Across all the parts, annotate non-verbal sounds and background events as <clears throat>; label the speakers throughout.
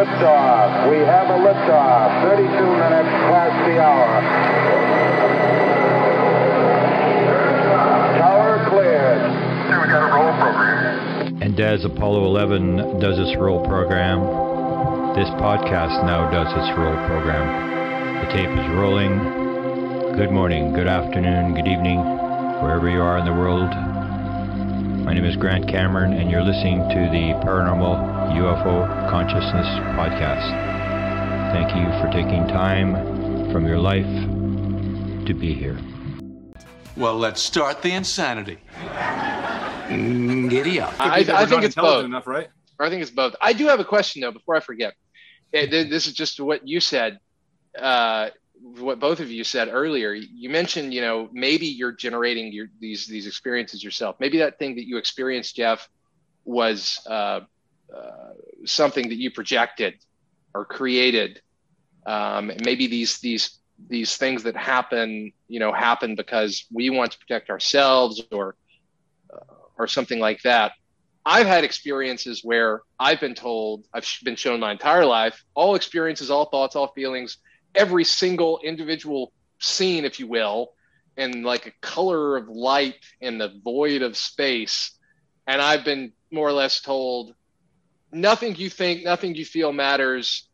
Speaker 1: Liftoff. We have a liftoff. 32 minutes past the hour. Tower cleared.
Speaker 2: Here we got a roll program.
Speaker 3: And as Apollo 11 does its roll program, this podcast now does its roll program. The tape is rolling. Good morning, good afternoon, good evening, wherever you are in the world. My name is Grant Cameron, and you're listening to the Paranormal UFO Consciousness Podcast. Thank you for taking time from your life to be here.
Speaker 4: Well, let's start the insanity. Giddy up.
Speaker 5: I, I think it's both.
Speaker 6: enough, right?
Speaker 5: I think it's both. I do have a question though before I forget. This is just what you said. Uh, what both of you said earlier you mentioned you know maybe you're generating your these these experiences yourself maybe that thing that you experienced jeff was uh, uh, something that you projected or created um, maybe these these these things that happen you know happen because we want to protect ourselves or uh, or something like that i've had experiences where i've been told i've been shown my entire life all experiences all thoughts all feelings every single individual scene, if you will, in like a color of light in the void of space. And I've been more or less told nothing you think, nothing you feel matters.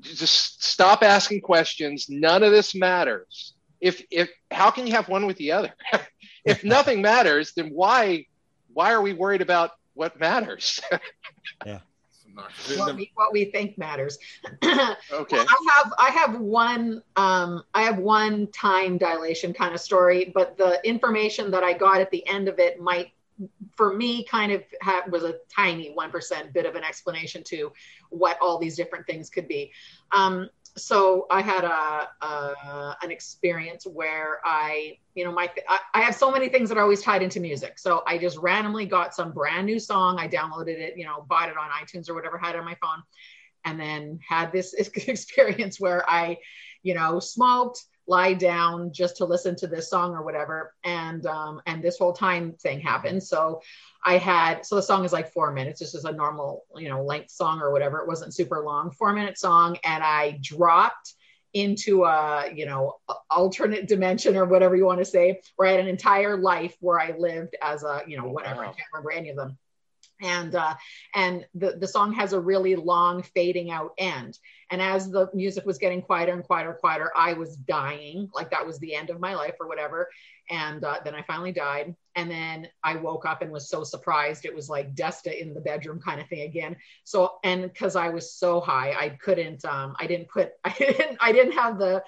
Speaker 5: Just stop asking questions. None of this matters. If if how can you have one with the other? <laughs> if nothing matters, then why why are we worried about what matters? <laughs>
Speaker 3: yeah
Speaker 7: what we, what we think matters. <clears throat>
Speaker 5: okay.
Speaker 7: Well, I have I have one um, I have one time dilation kind of story, but the information that I got at the end of it might, for me, kind of have, was a tiny one percent bit of an explanation to what all these different things could be. Um, so I had a, a, an experience where I, you know, my I, I, have so many things that are always tied into music. So I just randomly got some brand new song. I downloaded it, you know, bought it on iTunes or whatever, had it on my phone, and then had this <laughs> experience where I, you know, smoked, lie down just to listen to this song or whatever, and um, and this whole time thing happened. So I had so the song is like four minutes, just as a normal, you know, length song or whatever. It wasn't super long, four minute song, and I dropped into a you know alternate dimension or whatever you want to say, where I had an entire life where I lived as a you know whatever. Wow. I can't remember any of them and uh, and the the song has a really long fading out end. And as the music was getting quieter and quieter and quieter i was dying. Like that was the end of my life or whatever. And uh, then i finally died. And then i woke up and was so surprised. It was like desta in the bedroom kind of thing again. So and because i was so high i couldn't um i didn't put <laughs> i didn't i didn't have the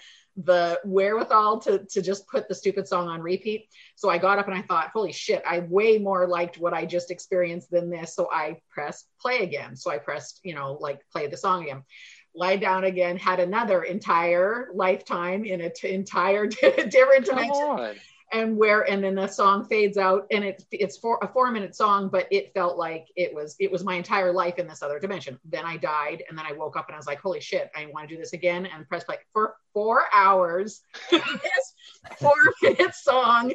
Speaker 7: the wherewithal to to just put the stupid song on repeat. So I got up and I thought, holy shit, I way more liked what I just experienced than this. So I pressed play again. So I pressed, you know, like play the song again. Lie down again, had another entire lifetime in an t- entire <laughs> different dimension and where and then the song fades out and it, it's for a four minute song but it felt like it was it was my entire life in this other dimension. Then i died and then i woke up and i was like holy shit i want to do this again and press play for four hours <laughs> this four minute song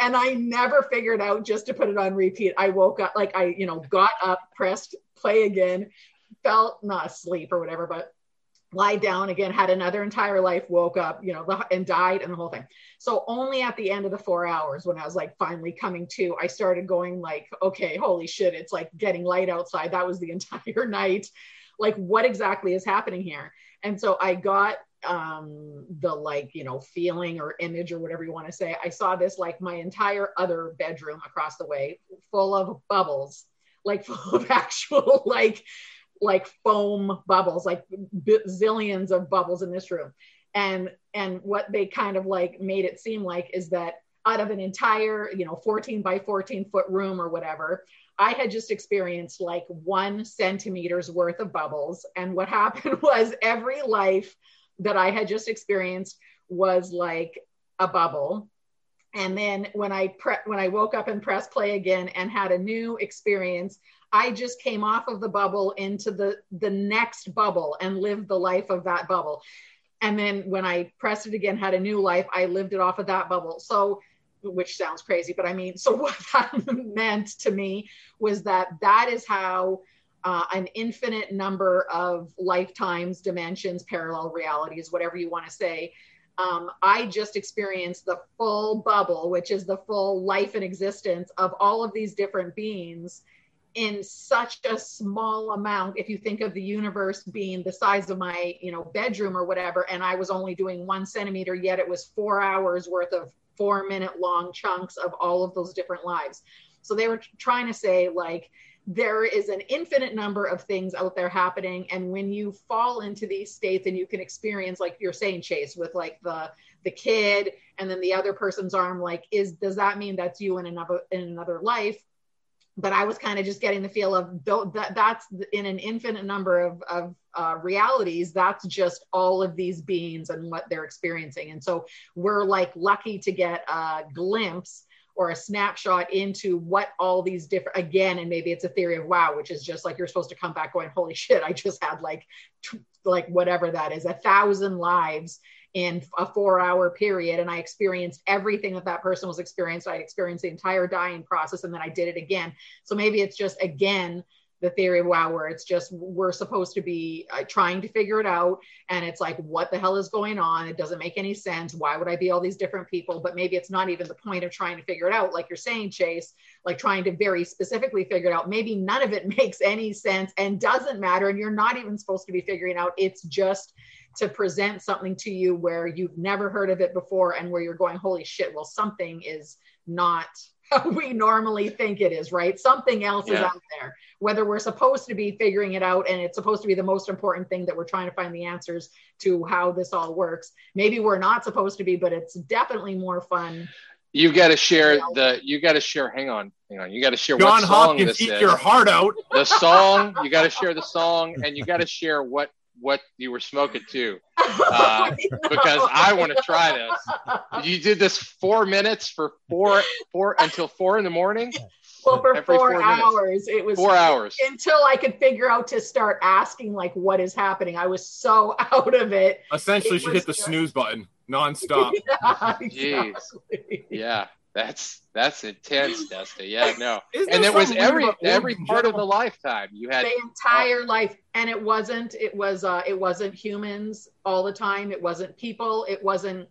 Speaker 7: and i never figured out just to put it on repeat. I woke up like i you know got up pressed play again felt not asleep or whatever but lie down again, had another entire life, woke up, you know, and died and the whole thing. So only at the end of the four hours, when I was like finally coming to, I started going like, okay, holy shit, it's like getting light outside. That was the <laughs> entire night. Like, what exactly is happening here? And so I got um the like you know feeling or image or whatever you want to say i saw this like my entire other bedroom across the way full of bubbles like <laughs> full of actual like like foam bubbles, like zillions of bubbles in this room. And and what they kind of like made it seem like is that out of an entire, you know, 14 by 14 foot room or whatever, I had just experienced like one centimeter's worth of bubbles. And what <laughs> happened was every life that I had just experienced was like a bubble. And then when I pre- when I woke up and press play again and had a new experience, I just came off of the bubble into the the next bubble and lived the life of that bubble. And then when I pressed it again, had a new life, I lived it off of that bubble. So which sounds crazy, but I mean, so <laughs> what that meant to me was that that is how uh, an infinite number of lifetimes, dimensions, parallel realities, whatever you want to say. Um, I just experienced the full bubble, which is the full life and existence of all of these different beings in such a small amount if you think of the universe being the size of my you know bedroom or whatever and i was only doing one centimeter yet it was four hours worth of four minute long chunks of all of those different lives. So they were trying to say, like, there is an infinite number of things out there happening. And when you fall into these states and you can experience, like you're saying, Chase, with like the the kid and then the other person's arm, like, is does that mean that's you in another in another life? But I was kind of just getting the feel of that that's in an infinite number of, of uh, realities. That's just all of these beings and what they're experiencing. And so we're like lucky to get a glimpse or a snapshot into what all these different again and maybe it's a theory of wow which is just like you're supposed to come back going holy shit i just had like like whatever that is a thousand lives in a four hour period and i experienced everything that that person was experienced i experienced the entire dying process and then i did it again. So maybe it's just again the theory of wow where it's just we're supposed to be uh, trying to figure it out and it's like what the hell is going on? It doesn't make any sense. Why would i be all these different people? But maybe it's not even the point of trying to figure it out like you're saying chase like trying to very specifically figure it out. Maybe none of it <laughs> makes any sense and doesn't matter and you're not even supposed to be figuring out. It's just to present something to you where you've never heard of it before and where you're going, holy shit, well, something is not <laughs> how we normally think it is, right? Something else yeah. is out there. Whether we're supposed to be figuring it out and it's supposed to be the most important thing that we're trying to find the answers to how this all works. Maybe we're not supposed to be, but it's definitely more fun.
Speaker 5: You got to share the. You got to share. Hang on, hang on. You got to share
Speaker 6: John
Speaker 5: what song
Speaker 6: Hopkins
Speaker 5: this
Speaker 6: eat
Speaker 5: is.
Speaker 6: your heart out.
Speaker 5: The song. You got to share the song, and you got to share what what you were smoking too, <laughs> uh, because I want to try this. You did this four minutes for four four until four in the morning.
Speaker 7: Well, for four, four hours, it was
Speaker 5: four hours
Speaker 7: until I could figure out to start asking like what is happening. I was so <laughs> out of it.
Speaker 6: Essentially, it she hit the just... snooze button nonstop. <laughs>
Speaker 7: yeah, exactly.
Speaker 5: yeah. That's that's intense, Dusty. Yeah, no. <laughs> and it was every every part of the lifetime. You had
Speaker 7: the entire life, and it wasn't. It was. uh It wasn't humans all the time. It wasn't people. It wasn't.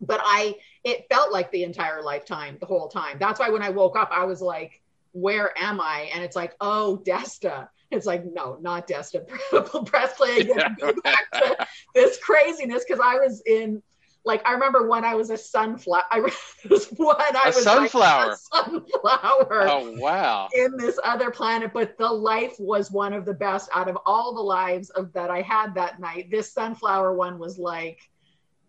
Speaker 7: But I. It felt like the entire lifetime, the whole time. That's why when I woke up, I was like, "Where am I?" And it's like, "Oh, Desta." It's like, no, not Desta. <laughs> Press play again. Go back to this craziness because I was in like I remember when I was a sunflower. I <laughs> was when I
Speaker 5: a
Speaker 7: was
Speaker 5: sunflower.
Speaker 7: Like a sunflower.
Speaker 5: Oh wow!
Speaker 7: In this other planet, but the life was one of the best out of all the lives of that I had that night. This sunflower one was like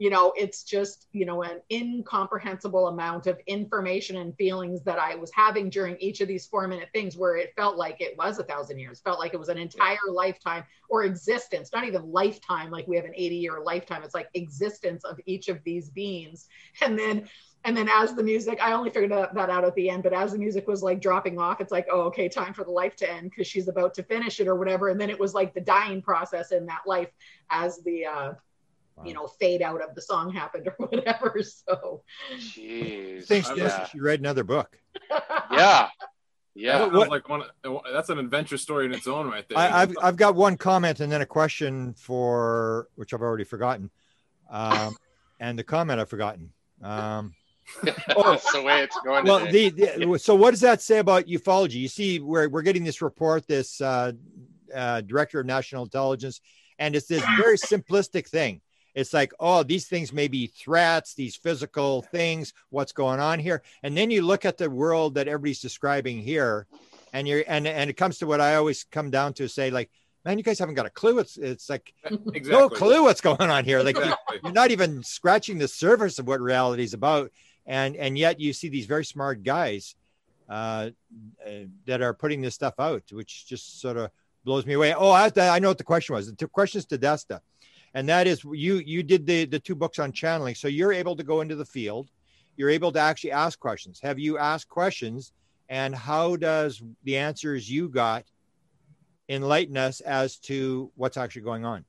Speaker 7: you know it's just you know an incomprehensible amount of information and feelings that i was having during each of these four minute things where it felt like it was a thousand years felt like it was an entire lifetime or existence not even lifetime like we have an 80 year lifetime. It's like existence of each of these beings. And then and then as the music i only figured that out at the end but as the music was like dropping off it's like oh okay time for the life to end because she's about to finish it or whatever. And then it was like the dying process in that life as the uh wow. you know, fade out of the song happened <laughs> or whatever. So,
Speaker 5: jeez,
Speaker 3: thanks, yeah. She read another book. <laughs>
Speaker 5: yeah. Yeah,
Speaker 6: what, like one. That's an adventure story in its own right there.
Speaker 3: I, have I've got one comment and then a question for which I've already forgotten, um, <laughs> and the comment I've forgotten. Um,
Speaker 5: oh, that's the way it's going.
Speaker 3: Well, the, the, so what does that say about ufology? You see, we're we're getting this report, this uh, uh, director of national intelligence, and it's this very simplistic thing it's like, oh, these things may be threats, these physical things, what's going on here. And then you look at the world that everybody's describing here, and you're and and it comes to what I always come down to say, like, man, you guys haven't got a clue. It's it's like <laughs> exactly. no clue what's going on here. Like exactly. you're not even scratching the surface of what reality is about. And and yet you see these very smart guys
Speaker 8: uh, uh, that are putting this stuff out, which just sort of blows me away. Oh, I, I know what the question was. The question is to Desta, and that is you you did the the two books on channeling, so you're able to go into the field, you're able to actually ask questions. Have you asked questions, and how does the answers you got enlighten us as to what's actually going on?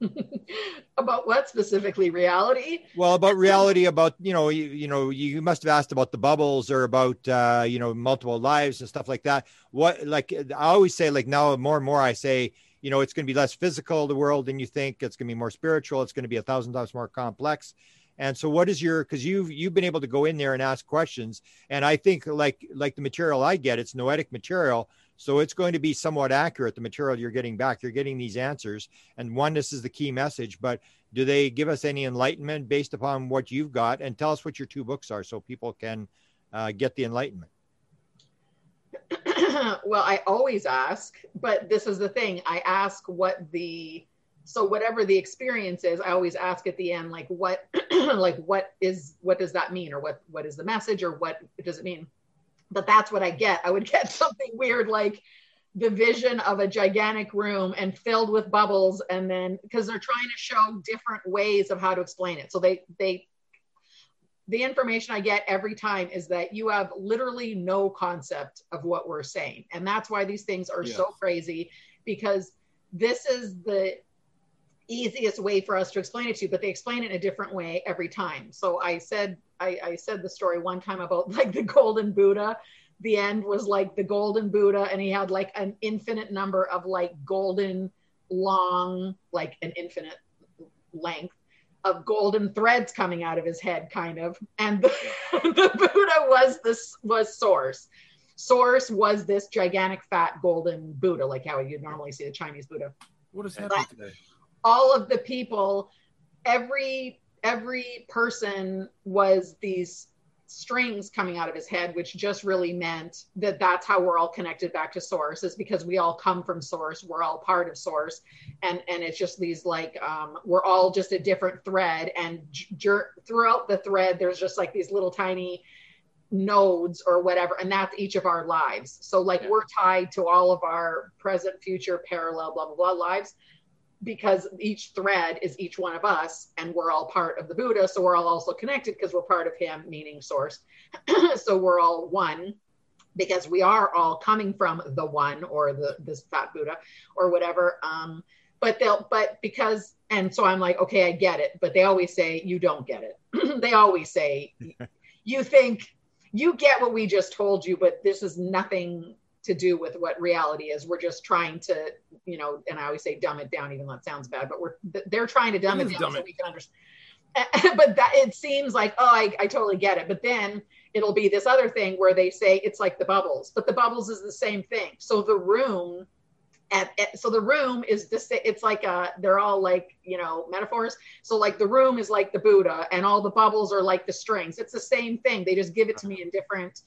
Speaker 8: <laughs>
Speaker 7: about what specifically? Reality?
Speaker 8: Well about reality about you know you, you know you must have asked about the bubbles or about uh you know multiple lives and stuff like that. What like i always say like now more and more i say you know it's going to be less physical the world than you think it's going to be more spiritual it's going to be a thousand times more complex and so what is your because you've you've been able to go in there and ask questions and i think like like the material i get it's noetic material so it's going to be somewhat accurate, the material you're getting back. You're getting these answers. And oneness is the key message. But do they give us any enlightenment based upon what you've got? And tell us what your two books are so people can uh, get the enlightenment. <clears throat>
Speaker 7: well, I always ask, but this is the thing. I ask what the so whatever the experience is, I always ask at the end, like what <clears throat> like what is what does that mean? Or what what is the message or what does it mean? but that's what I get. I would <laughs> get something weird like the vision of a gigantic room and filled with bubbles and then because they're trying to show different ways of how to explain it. So they they the information I get every time is that you have literally no concept of what we're saying. And that's why these things are yeah. so crazy because this is the easiest way for us to explain it to you, but they explain it in a different way every time. So I said, I, I said the story one time about <laughs> like the golden Buddha. The end was like the golden Buddha, and he had like an infinite number of like golden long, like an infinite length of golden threads coming out of his head, kind of. And the, <laughs> the Buddha was this was source. Source was this gigantic fat golden Buddha, like how you'd normally see the Chinese Buddha.
Speaker 6: What is happening today?
Speaker 7: all of the people, every every person was these strings coming out of his head, which just really meant that that's how we're all connected back to source is because we all come from source. We're all part of source. And, and it's just these like, um, we're all just a different thread and jer- throughout the thread, there's just like these little tiny nodes or whatever. And that's each of our lives. So like yeah. we're tied to all of our present, future, parallel, blah, blah, blah lives because each thread is each one of us and we're all part of the buddha so we're all also connected because we're part of him meaning source. <clears throat> So we're all one because we are all coming from the one or the this fat buddha or whatever um but they'll but because and so i'm like okay i get it but they always say you don't get it. <clears throat> They always say <laughs> you think you get what we just told you but this is nothing to do with what reality is. We're just trying to, you know, and I always say dumb it down, even though it sounds bad, but we're they're trying to dumb it, it down dumb so it. we can understand. <laughs> but that it seems like, oh, I, I totally get it. But then it'll be this other thing where they say it's like the bubbles, but the bubbles is the same thing. So the room at, at, so the room is this it's like uh they're all like you know metaphors so like the room is like the buddha and all the bubbles are like the strings it's the same thing they just give it to me in different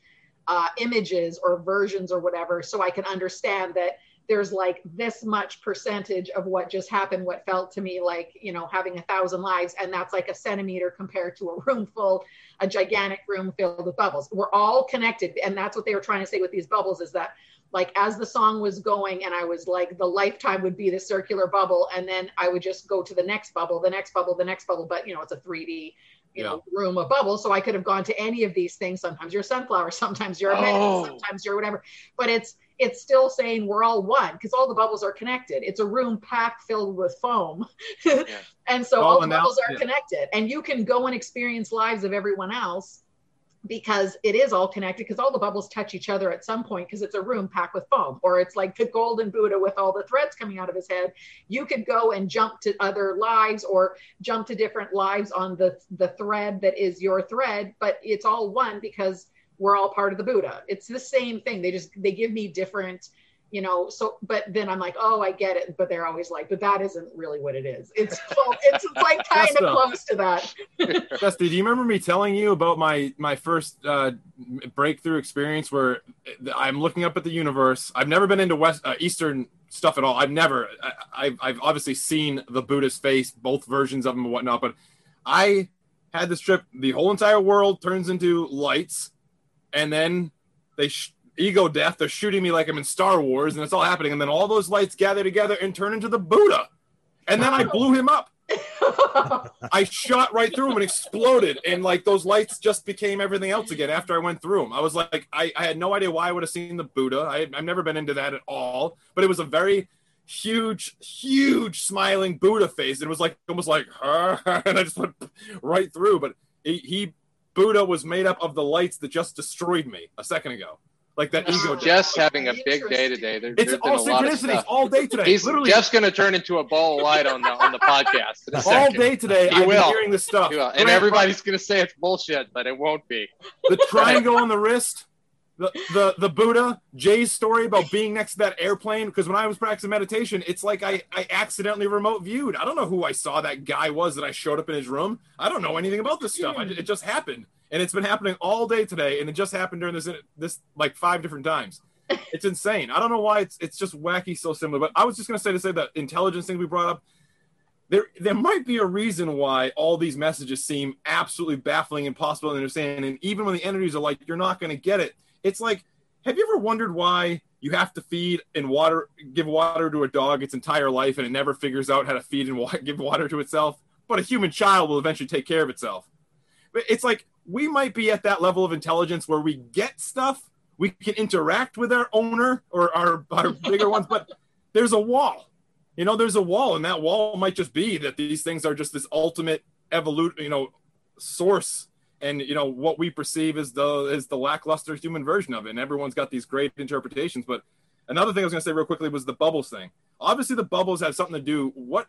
Speaker 7: uh, images or versions or whatever so i can understand that there's like this much percentage of what just happened what felt to me like you know having a thousand lives and that's like a centimeter compared to a <laughs> room full a gigantic room filled with bubbles. We're all connected and that's what they were trying to say with these bubbles is that like as the song was going and i was like the lifetime would be the circular bubble and then i would just go to the next bubble the next bubble the next bubble but you know it's a 3d you yeah. know room of bubbles so i could have gone to any of these things sometimes you're a sunflower <laughs> sometimes you're a oh. sometimes you're whatever but it's it's still saying we're all one because all the bubbles are connected it's a room packed filled with foam <laughs> yeah. and so all, all the bubbles are yeah. connected and you can go and experience lives of everyone else because it is all connected because all the bubbles touch each other at some point because it's a room packed with foam or it's like the golden buddha with all the threads coming out of his head. You could go and jump to other lives or jump to different lives on the the thread that is your thread but it's all one because we're all part of the buddha. It's the same thing. They just they give me different you know so but then i'm like oh i get it but they're always like but that isn't really what it is. It's <laughs> close, it's like kind of close to that. <laughs>
Speaker 6: Dusty, do you remember me telling you about my my first uh, breakthrough experience where i'm looking up at the universe. I've never been into west uh, eastern stuff at all. I've never I, have I've obviously seen the buddha's face both versions of him and whatnot but i had this trip. The whole entire world turns into lights and then they sh- ego death. They're shooting me like I'm in Star Wars, and it's all happening. And then all those lights gather together and turn into the Buddha. And then I <laughs> blew him up. <laughs> I shot right through him and exploded, and like those lights just became everything else again after I went through him. I was like, I, I had no idea why I would have seen the Buddha. I, I've never been into that at all, but it was a very huge, huge smiling Buddha face. It was like almost like, <laughs> and I just went right through. But he, he Buddha was made up of the lights that just destroyed me a second ago. Like that ego.
Speaker 5: Jeff's having a big day today. There,
Speaker 6: It's
Speaker 5: there's been
Speaker 6: all
Speaker 5: a lot of
Speaker 6: synchronicities all day today.
Speaker 5: He's,
Speaker 6: Literally
Speaker 5: Jeff's going to turn into a ball of light on the on the podcast.
Speaker 6: all
Speaker 5: second.
Speaker 6: day today.
Speaker 5: He
Speaker 6: I've
Speaker 5: will.
Speaker 6: been hearing this stuff.
Speaker 5: And
Speaker 6: Grant,
Speaker 5: everybody's going to say it's bullshit, but it won't be.
Speaker 6: the triangle on the wrist, the the the Buddha, Jay's story about being next to that airplane. Because when I was practicing meditation, it's like I I accidentally remote viewed. I don't know who I saw that guy was that I showed up in his room. I don't know anything about this stuff. I, it just happened, and it's been happening all day today, and it just happened during this this like five different times. <laughs> It's insane. I don't know why it's it's just wacky so similar. But I was just gonna say to say that intelligence thing we brought up there there might be a reason why all these messages seem absolutely baffling impossible to understand and even when the entities are like you're not going to get it it's like have you ever wondered why you have to feed and water give water to a dog its entire life and it never figures out how to feed and <laughs> give water to itself but a human child will eventually take care of itself it's like we might be at that level of intelligence where we get stuff we can interact with our owner or our, our bigger ones but there's a wall. You know there's a wall and that wall might just be that these things are just this ultimate evolution, you know source. And you know what we perceive as the is the lackluster human version of it. And everyone's got these great interpretations but another thing i was going to say real quickly was the bubbles thing. Obviously the bubbles have something to do what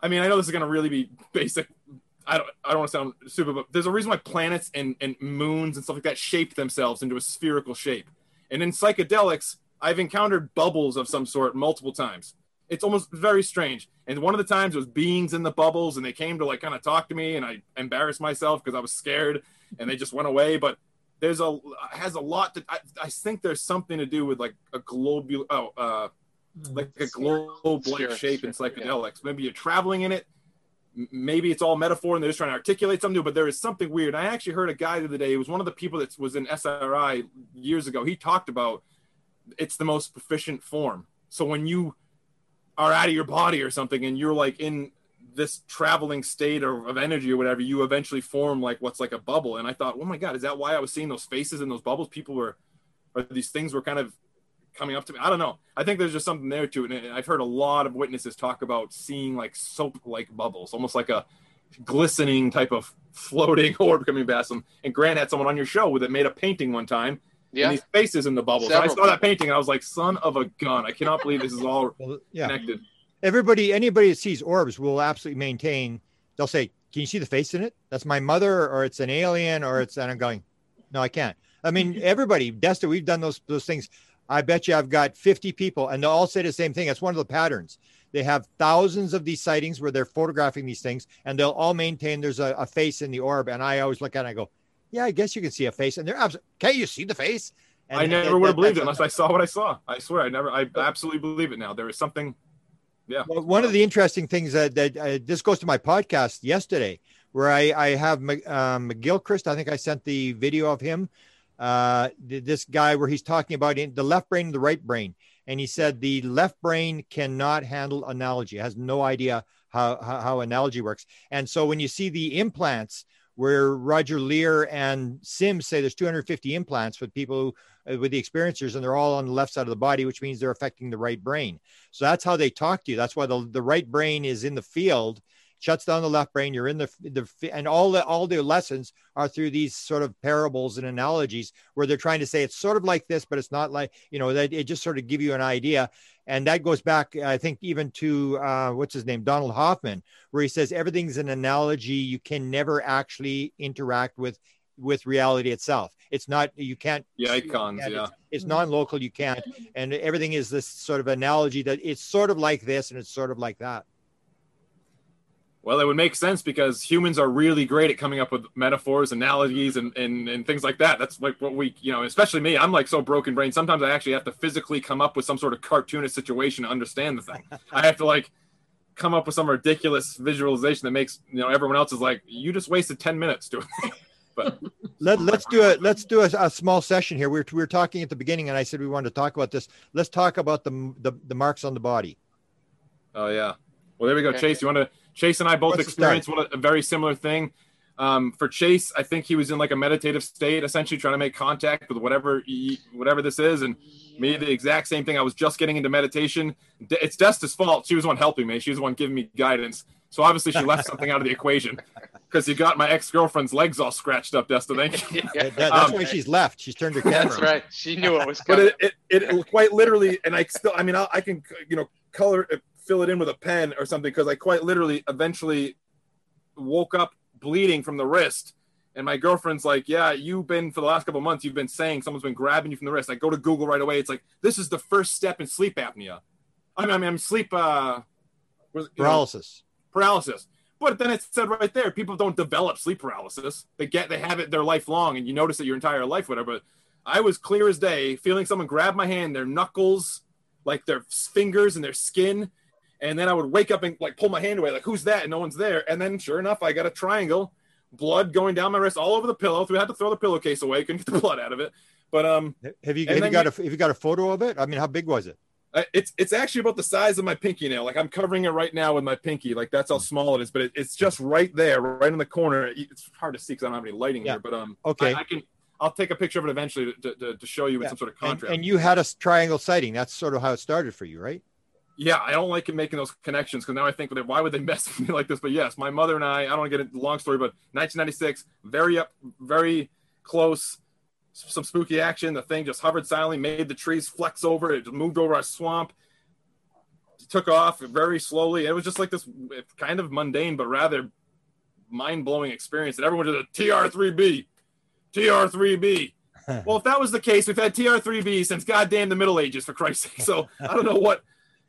Speaker 6: i mean i know this is going to really be basic i don't i don't want to sound stupid but there's a reason why planets and and moons and stuff like that shape themselves into a spherical shape and in psychedelics I've encountered bubbles of some sort multiple times. It's almost very strange. And one of the times it was beings in the bubbles, and they came to like kind of talk to me, and I embarrassed myself because I was scared, and they just went away. But there's a has a lot to. I, I think there's something to do with like a global, oh, uh, like a globe-like
Speaker 5: Sphere-
Speaker 6: shape in psychedelics. Maybe you're traveling in it. Maybe it's all metaphor, and they're just trying to articulate something new. But there is something weird. I actually heard a guy the other day. He was one of the people that was in SRI years ago. He talked about it's the most proficient form. So when you are out of your body or something and you're like in this traveling state or of energy or whatever, you eventually form like what's like a bubble. And I thought, oh my God, is that why I was seeing those faces in those bubbles? People were, or these things were kind of coming up to me. I don't know. I think there's just something there to it. And I've heard a lot of witnesses talk about seeing like soap like bubbles, almost like a glistening type of floating <laughs> orb coming past them. And Grant had someone on your show that made a painting one time
Speaker 5: Yeah.
Speaker 6: and these faces in the bubbles. And I saw that painting and I was like, son of a gun. I cannot believe this is all <laughs>
Speaker 8: Well, yeah.
Speaker 6: connected.
Speaker 8: Everybody, anybody that sees orbs will absolutely maintain. They'll say, "Can you see the face in it? That's my mother, or it's an alien, or it's." And I'm going, "No, I can't." I mean, <laughs> everybody, Desta, we've done those those things. I bet you I've got 50 people, and they all say the same thing. That's one of the patterns. They have thousands of these sightings where they're photographing these things, and they'll all maintain there's a, a face in the orb. And I always look at it and I go, "Yeah, I guess you can see a face." And they're absolutely, "Can't you see the face?" And
Speaker 6: I never would have believed it unless I saw what I saw. I swear, I never, I absolutely believe it now. There is something, yeah.
Speaker 8: Well, one of the interesting things that, that uh, this goes to my podcast yesterday, where I, I have um, McGilchrist. I think I sent the video of him. Uh, this guy where he's talking about the left brain and the right brain, and he said the left brain cannot handle analogy. It has no idea how, how how analogy works. And so when you see the implants, where Roger Leir and Sims say there's 250 implants with people who, uh, with the experiencers, and they're all on the left side of the body, which means they're affecting the right brain. So that's how they talk to you. That's why the, the right brain is in the field, shuts down the left brain. You're in the the and all the all the lessons are through these sort of parables and analogies where they're trying to say it's sort of like this, but it's not like you know that it just sort of give you an idea. And that goes back, I think, even to uh, what's his name, Donald Hoffman, where he says everything's an analogy. You can never actually interact with with reality itself. It's not you can't
Speaker 6: The icons, yeah.
Speaker 8: It's, it's non-local. You can't, and everything is this sort of analogy that it's sort of like this and it's sort of like that.
Speaker 6: Well, it would make sense because humans are really great at coming up with metaphors, analogies, and, and, and things like that. That's like what we, you know, especially me. I'm like so broken brain. Sometimes I actually have to physically come up with some sort of cartoonish situation to understand the thing. <laughs> I have to like come up with some ridiculous visualization that makes, you know, everyone else is like, you just wasted 10 minutes doing <laughs> it. But <laughs>
Speaker 8: Let, let's do it. Let's do a, a small session here. We were, we were talking at the beginning, and I said we wanted to talk about this. Let's talk about the the, the marks on the body.
Speaker 6: Oh yeah. Well, there we go. Chase, you want to? Chase and I both
Speaker 8: What's
Speaker 6: experienced what a, a very similar thing. Um, for Chase, I think he was in like a meditative state, essentially trying to make contact with whatever he, whatever this is, and me the exact same thing. I was just getting into meditation. De- It's Desta's fault. She was the one helping me. She was the one giving me guidance. So obviously she left something out of the equation <laughs> because you got my ex girlfriend's legs all scratched up. Desta, thank you.
Speaker 8: That- that- that's
Speaker 6: Um,
Speaker 8: why she's left. She's turned her camera.
Speaker 5: That's right. She knew it was
Speaker 6: but it, it, it quite literally and i still i mean i, I can you know color it, fill it in with a pen or something because i quite literally eventually woke up bleeding from the wrist and my girlfriend's like yeah you've been for the last couple of months you've been saying someone's been grabbing you from the wrist i go to google right away it's like this is the first step in sleep apnea i mean i mean sleep uh you know,
Speaker 8: Paralysis.
Speaker 6: paralysis. But then it said right there, people don't develop sleep paralysis. They get they have it their lifelong, and you notice it your entire life, whatever. But I was clear as day, feeling someone grab my hand, their knuckles, like their fingers and their skin, and then I would wake up and like pull my hand away, like who's that? And no one's there. And then sure enough, I got a triangle, blood going down my wrist all over the pillow. So we had to throw the pillowcase away, couldn't get the <laughs> blood out of it. But um,
Speaker 8: Have you have you got a have you got a photo of it? I mean, how big was it?
Speaker 6: Uh, it's it's actually about the size of my pinky nail. Like I'm covering it right now with my pinky. Like that's
Speaker 8: Hmm.
Speaker 6: how small it is. But it, it's just right there, right in the corner. It's hard to see because I don't have any lighting
Speaker 8: Yeah.
Speaker 6: here. But um,
Speaker 8: Okay.
Speaker 6: I, I can. I'll take a picture of it eventually to, to, to show you in some sort of
Speaker 8: And,
Speaker 6: contrast.
Speaker 8: and you had a triangle sighting. That's sort of how it started for you, right?
Speaker 6: Yeah, I don't like him making those connections because now I think, why would they <laughs> mess with me like this? But yes, my mother and I. I don't want to get into the long story, but 1996, very up, very close. Some spooky action. The thing just hovered silently, made the trees flex over. It moved over a swamp. took off very slowly. It was just like this kind of mundane, but rather mind blowing experience. And everyone did a TR3B, TR3B. well, if that was the case, we've had TR3B since goddamn the Middle Ages, for Christ's sake. So I don't know what.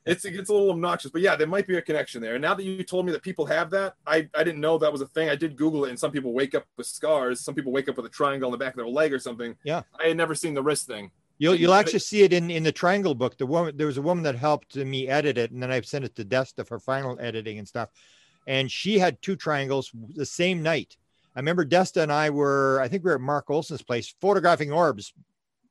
Speaker 6: It's it gets a little obnoxious, but yeah, there might be a connection there. And now that you told me that people have that, I, I didn't know that was a thing. I did Google it, and some people wake up with scars. Some people wake up with a triangle on the back of their leg or something.
Speaker 8: Yeah.
Speaker 6: I had never seen the wrist thing.
Speaker 8: You'll you'll actually see it in in the triangle book. The woman there was a woman that helped me edit it, and then I sent it to Desta for final editing and stuff. And she had two triangles the same night. I remember Desta and I were, I think we were at Mark Olson's place photographing orbs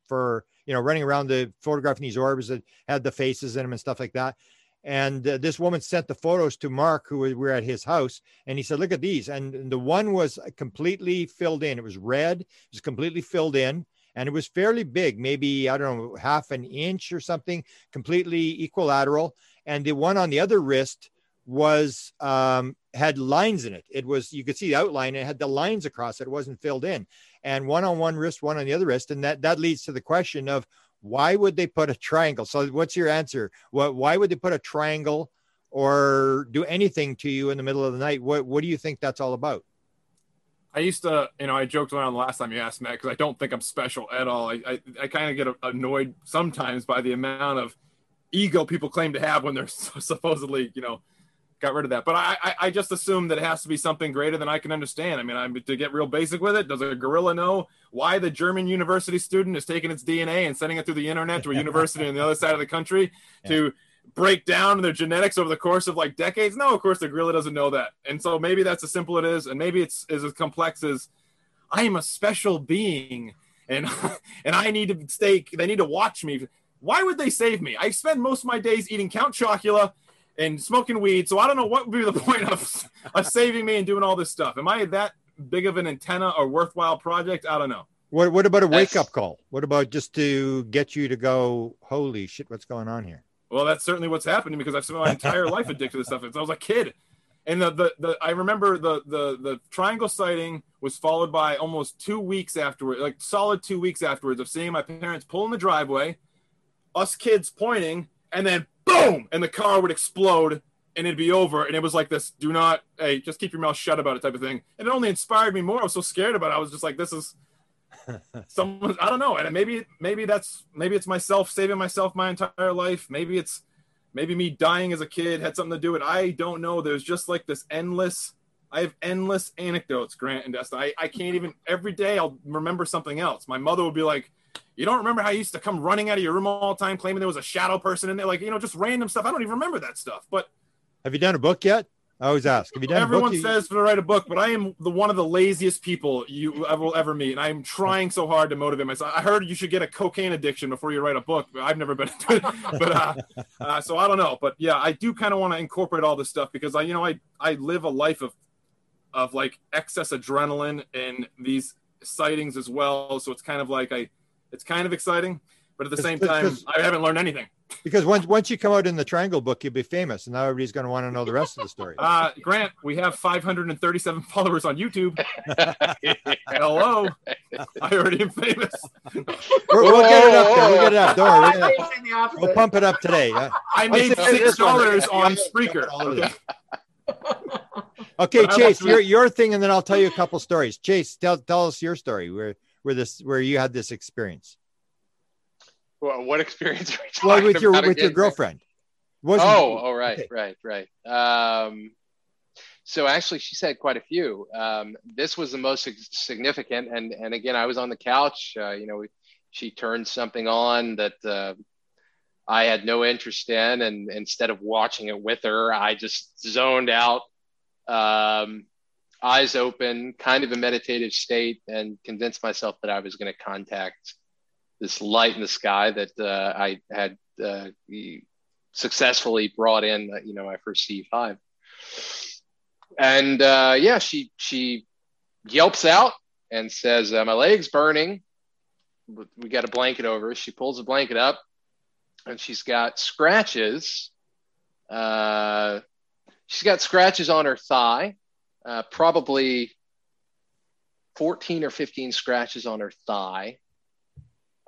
Speaker 8: for you know running around the photographing these orbs that had the faces in them and stuff like that. And uh, this woman sent the photos to Mark, who we were at his house, and he said, "Look at these." And the one was completely filled in. It was red. It was completely filled in and it was fairly big, maybe I don't know, half an inch or something, completely equilateral. And the one on the other wrist was um, had lines in it. It was you could see the outline. It had the lines across it. It wasn't filled in. And one on one wrist, one on the other wrist, and that that leads to the question of why would they put a triangle? So what's your answer? What why would they put a triangle or do anything to you in the middle of the night? What what do you think that's all about?
Speaker 6: I used to, you know, I joked around the last time you asked Matt because I don't think I'm special at all. I, I, I kind of get annoyed sometimes by the amount of ego people claim to have when they're <laughs> supposedly, you know, got rid of that. But I, I, I just assume that it has to be something greater than I can understand. I mean, I'm to get real basic with it. Does a gorilla know why the German university student is taking its DNA and sending it through the internet to a university on the other side of the country <laughs>
Speaker 8: Yeah.
Speaker 6: to break down their genetics over the course of like decades? No, of course the gorilla doesn't know that. And so maybe that's as simple as it is, and maybe it's is as complex as I am a special being and <laughs> and I need to stay they need to watch me. Why would they save me? I spend most of my days eating Count Chocula and smoking weed, so I don't know what would be the <laughs> point of of saving me and doing all this stuff. Am I that big of an antenna or worthwhile project? I don't know.
Speaker 8: What what about a wake up call? What about just to get you to go, holy shit, what's going on here?
Speaker 6: Well, that's certainly what's happening because I've spent my entire <laughs> life addicted to this stuff since I was a kid. And the, the, the I remember the, the the triangle sighting was followed by almost two weeks afterward, like solid two weeks afterwards of seeing my parents pull in the driveway, us kids pointing, and then boom, and the car would explode and it'd be over. And it was like this, do not, hey, just keep your mouth shut about it type of thing. And it only inspired me more. I was so scared about it. I was just like, this is <laughs> someone I don't know. And maybe maybe that's maybe it's myself saving myself my entire life. Maybe it's maybe me dying as a kid had something to do with it. I don't know. There's just like this endless I have endless anecdotes, Grant and Dustin. I, I can't even every day I'll remember something else. My mother would be like, You don't remember how you used to come running out of your room all the time claiming there was a shadow person in there? Like, you know, just random stuff. I don't even remember that stuff. But
Speaker 8: Have you done a book yet? I always ask. Have you done
Speaker 6: Everyone
Speaker 8: a book? You-
Speaker 6: says to write a book, but I am the one of the laziest people you ever will ever meet, and I'm trying so hard to motivate myself. I heard you should get a cocaine addiction before you write a book. But I've never been into it, <laughs> but uh, uh, so I don't know. But yeah, I do kind of want to incorporate all this stuff because I, you know, I I live a life of of like excess adrenaline and these sightings as well. So it's kind of like I, it's kind of exciting, but at the
Speaker 8: It's-
Speaker 6: same
Speaker 8: it's-
Speaker 6: time, I haven't learned anything.
Speaker 8: because once once you come out in the Triangle book, you'll be famous, and now everybody's going to want to know the rest of the story. <laughs>
Speaker 6: Uh, Grant, we have 537 <laughs> followers on YouTube. <laughs> Hello, I already am famous.
Speaker 8: We're, we'll get it up there. We'll get it up. Don't worry. We're gonna-
Speaker 7: Facing the opposite.
Speaker 8: we'll pump it up today. Uh,
Speaker 6: I made six
Speaker 8: one.
Speaker 6: dollars on Spreaker. Okay.
Speaker 8: Okay, Chase, your your thing, and then I'll tell you a couple stories. Chase, tell tell us your story where where this where you had this experience.
Speaker 5: Well, what experience are we talking
Speaker 8: Well, with your with your girlfriend. Wasn't
Speaker 5: Oh, oh, right,
Speaker 8: Okay.
Speaker 5: right, right. Um, so actually, she said quite a few. Um, this was the most significant, and and again, I was on the couch. Uh, you know, she turned something on that uh, I had no interest in, and instead of watching it with her, I just zoned out, um, eyes open, kind of a meditative state, and convinced myself that I was going to contact this light in the sky that uh, I had uh, successfully brought in, uh, you know, my first CE5. And uh, yeah, she she yelps out and says, uh, "My leg's burning." We got a blanket over. She pulls a blanket up, and she's got scratches. Uh, she's got scratches on her thigh, uh, probably 14 or 15 scratches on her thigh.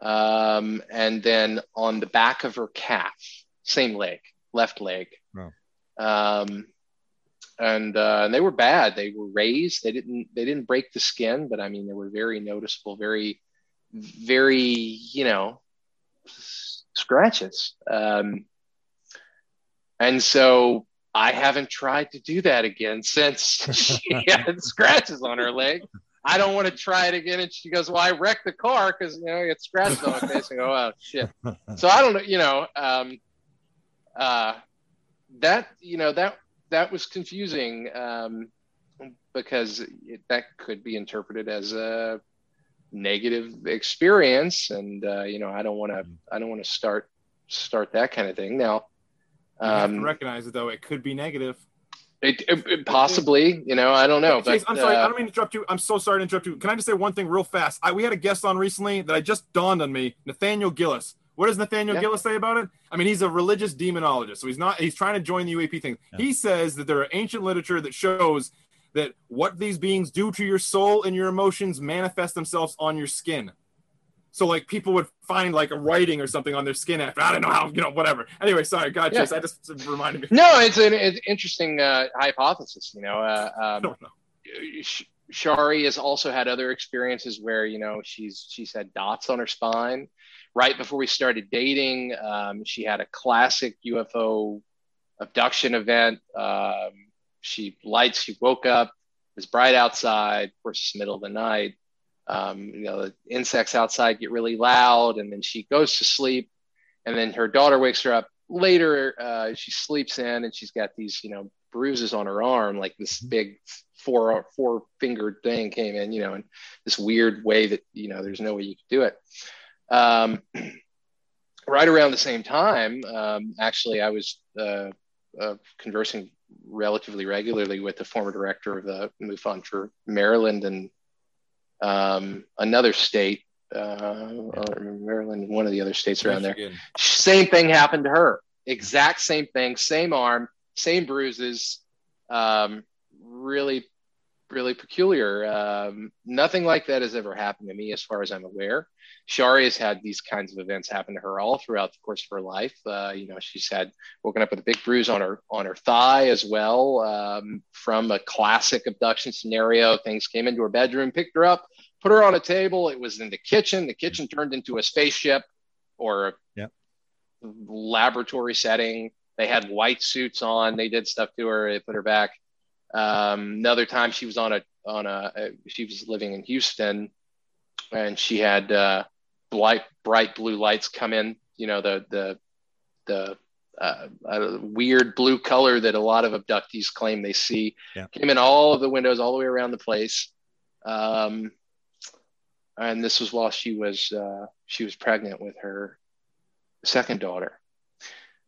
Speaker 5: Um, and then on the back of her calf, same leg, left leg.
Speaker 8: Wow.
Speaker 5: Um, and, uh, and they were bad. They were raised. They didn't, they didn't break the skin, but I mean, they were very noticeable, very, very, you know, scratches. Um, and so I haven't tried to do that again since <laughs> she had scratches on her leg. I don't want to try it again. And she goes, Well, I wrecked the car because, you know, I got scratches on my face. And go, Oh, shit. So I don't know, you know, um, uh, that, you know, that, that was confusing um, because it, that could be interpreted as a negative experience. And, uh, you know, I don't want to, I don't want to start, start that kind of thing. Now,
Speaker 6: You have to
Speaker 5: um,
Speaker 6: recognize it though; it could be negative.
Speaker 5: it, it, it possibly, you know, I don't know,
Speaker 6: Chase,
Speaker 5: but
Speaker 6: I'm sorry.
Speaker 5: uh,
Speaker 6: I don't mean to interrupt you. I'm so sorry to interrupt you. Can I just say one thing real fast? I, we had a guest on recently that I just dawned on me. Nathaniel Gillis. What does Nathaniel
Speaker 5: Yeah.
Speaker 6: Gillis say about it? I mean, he's a religious demonologist, so he's not. He's trying to join the UAP thing. He says that there are ancient literature that shows that what these beings do to your soul and your emotions manifest themselves on your skin. So, like, people would find like a writing or something on their skin after. I don't know how, you know, whatever. Anyway, sorry, God,
Speaker 5: Yeah.
Speaker 6: Chase. I just reminded me.
Speaker 5: no, it's an, it's interesting uh, hypothesis, you know. Uh,
Speaker 6: I
Speaker 5: um,
Speaker 6: don't know.
Speaker 5: Sh- Shari has also had other experiences where you know she's she's had dots on her spine. Right before we started dating, um, she had a classic UFO abduction event. Um, she lights. She woke up. It was bright outside. Of course, it's middle of the night. Um, you know, the insects outside get really loud, and then she goes to sleep. And then her daughter wakes her up later. Uh, she sleeps in, and she's got these, you know, bruises on her arm, like this big four four fingered thing came in, you know, in this weird way that you know there's no way you could do it. Um, <clears throat> right around the same time, um, actually, I was uh, uh, conversing relatively regularly with the former director of the MUFON for Maryland and um, another state, uh, or Maryland, one of the other states around there. Same thing happened to her. Exact same thing, same arm, same bruises. Um, really, really peculiar. Um, nothing like that has ever happened to me, as far as I'm aware. Shari has had these kinds of events happen to her all throughout the course of her life. Uh, you know, she's had woken up with a big bruise on her on her thigh as well um, from a classic abduction scenario. Things came into her bedroom, picked her up, put her on a table. It was in the kitchen. The kitchen turned into a spaceship or a
Speaker 8: Yep.
Speaker 5: laboratory setting. They had white suits on. They did stuff to her. They put her back. Um, another time she was on a on a, she was living in Houston, and she had uh, bright bright blue lights come in. You know the the the uh, a weird blue color that a lot of abductees claim they see.
Speaker 8: Yeah.
Speaker 5: Came in all of the windows, all the way around the place. Um, and this was while she was uh, she was pregnant with her second daughter.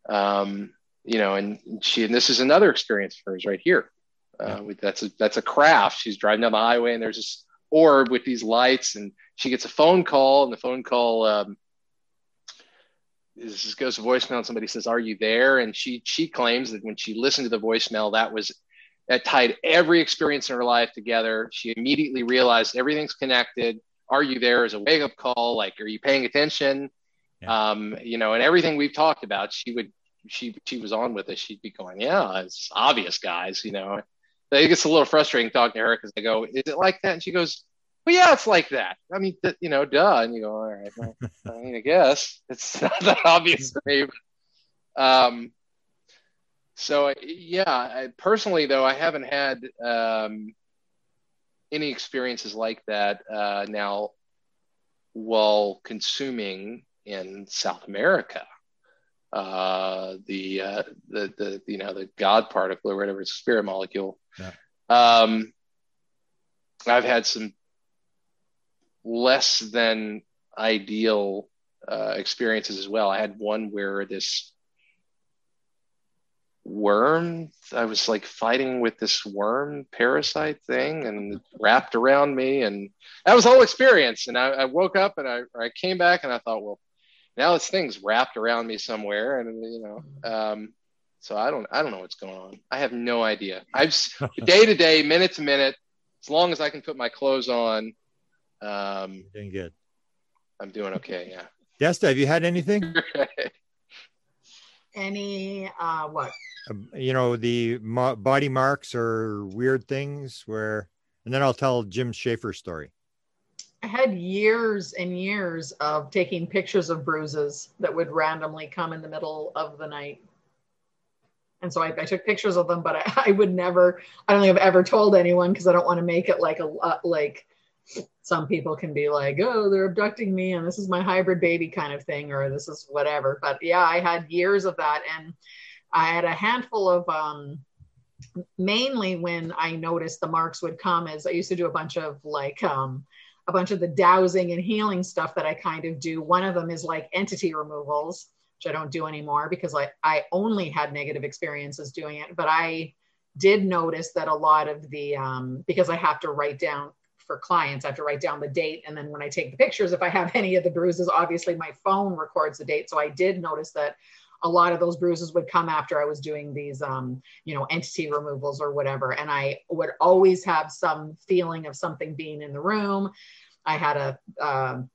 Speaker 5: Um, you know, and she and this is another experience for hers right here. Uh, with, that's a that's a craft. She's driving down the highway, and there's this orb with these lights, and she gets a phone call, and the phone call um, is goes to voicemail, and somebody says, "Are you there?" And she she claims that when she listened to the voicemail, that was that tied every experience in her life together. She immediately realized everything's connected. Are you there?" there? Is a wake up call. Like, are you paying attention?
Speaker 8: Yeah.
Speaker 5: Um, you know, and everything we've talked about, she would she she was on with us. She'd be going, "Yeah, it's obvious, guys." You know, it gets a little frustrating talking to her because I go, "Is it like that?" And she goes, "Well, yeah, it's like that." I mean, th- you know, duh. And you go, "All right, well, <laughs> I mean, I guess it's <laughs> not that obvious to me." Um, so yeah, I, personally though, I haven't had um, any experiences like that uh, now while consuming in South America. Uh, the, uh, the the you know the God particle or whatever, it's a spirit molecule.
Speaker 8: Yeah.
Speaker 5: Um, I've had some less than ideal uh, experiences as well. I had one where this worm, I was like fighting with this worm parasite thing and wrapped around me. And that was the whole experience. And I, I woke up and I, I came back and I thought, well, now this thing's wrapped around me somewhere. And, you know, um, so I don't, I don't know what's going on. I have no idea. I've <laughs> day to day, minute to minute, as long as I can put my clothes on, um,
Speaker 8: Doing good.
Speaker 5: I'm doing okay. Yeah.
Speaker 8: Desta, have you had anything? <laughs>
Speaker 7: Any uh what?
Speaker 8: Um, you know, the mo- body marks or weird things where, and then I'll tell Jim Schaefer's story.
Speaker 7: I had years and years of taking pictures of bruises that would randomly come in the middle of the night. And so I, I took pictures of them, but I, <laughs> I would never, I don't think I've ever told anyone because I don't want to make it like a, uh, like some people can be like, oh, they're abducting me and this is my hybrid baby kind of thing, or this is whatever. But yeah, I had years of that. And I had a handful of, um, mainly when I noticed the marks would come as I used to do a bunch of like, um, a bunch of the dowsing and healing stuff that I kind of do. One of them is like entity removals, which I don't do anymore because I, I only had negative experiences doing it. But I did notice that a lot of the, um, because I have to write down for clients, I have to write down the date. And then when I take the pictures, if I have <laughs> any of the bruises, obviously my phone records the date. So I did notice that a lot of those bruises would come after I was doing these, um, you know, entity removals or whatever. And I would always have some feeling of something being in the room. I had a, um,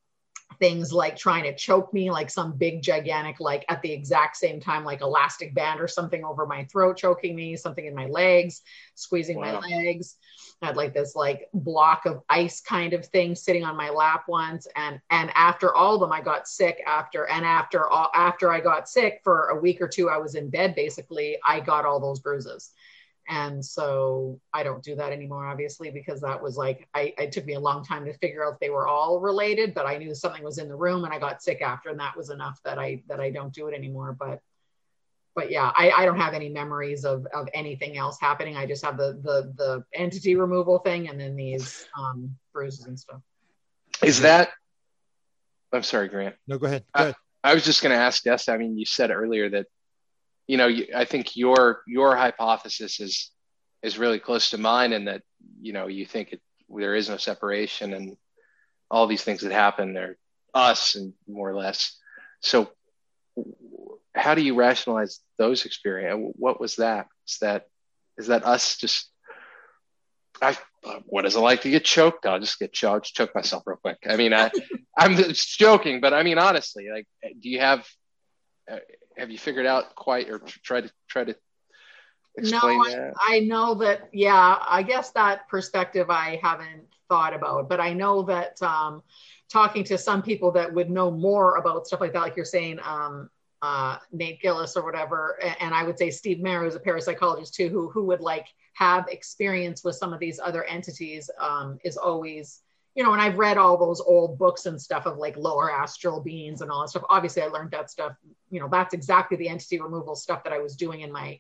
Speaker 7: things like trying to choke me, like some big, gigantic, like at the exact same time, like elastic band or something over my throat, choking me, something in my legs, squeezing
Speaker 5: Wow.
Speaker 7: my legs. I had like this like block of ice kind of thing sitting on my lap once. And and after all of them, I got sick after and after all after I got sick for a week or two, I was in bed basically, I got all those bruises. And so I don't do that anymore, obviously, because that was like, I, it took me a long time to figure out if they were all related, but I knew something was in the room and I got sick after, and that was enough that I, that I don't do it anymore. But, but yeah, I, I don't have any memories of, of anything else happening. I just have the, the, the entity removal thing and then these um, bruises and stuff.
Speaker 5: Is that, I'm sorry, Grant.
Speaker 8: No, go ahead. Go ahead.
Speaker 5: I was just going to ask Des. I mean, you said earlier that, you know, you, I think your your hypothesis is is really close to mine, and that you know you think it, there is no separation, and all these things that happen are us, and more or less. So, how do you rationalize those experience? What was that? Is that is that us just? I what is it like to get choked? I'll just get choked, just choke myself real quick. I mean, I <laughs> I'm just joking, but I mean honestly, like, do you have have you figured out quite or try to try to explain
Speaker 7: no, I,
Speaker 5: that?
Speaker 7: I know that, yeah, I guess that perspective I haven't thought about, but I know that um, talking to some people that would know more about stuff like that, like you're saying, um, uh, Nate Gillis or whatever, and I would say Steve Mayer, who's a parapsychologist too, who who would like have experience with some of these other entities, um, is always you know, and I've read all those old books and stuff of like lower astral beings and all that stuff. Obviously, I learned that stuff. You know, that's exactly the entity removal stuff that I was doing in my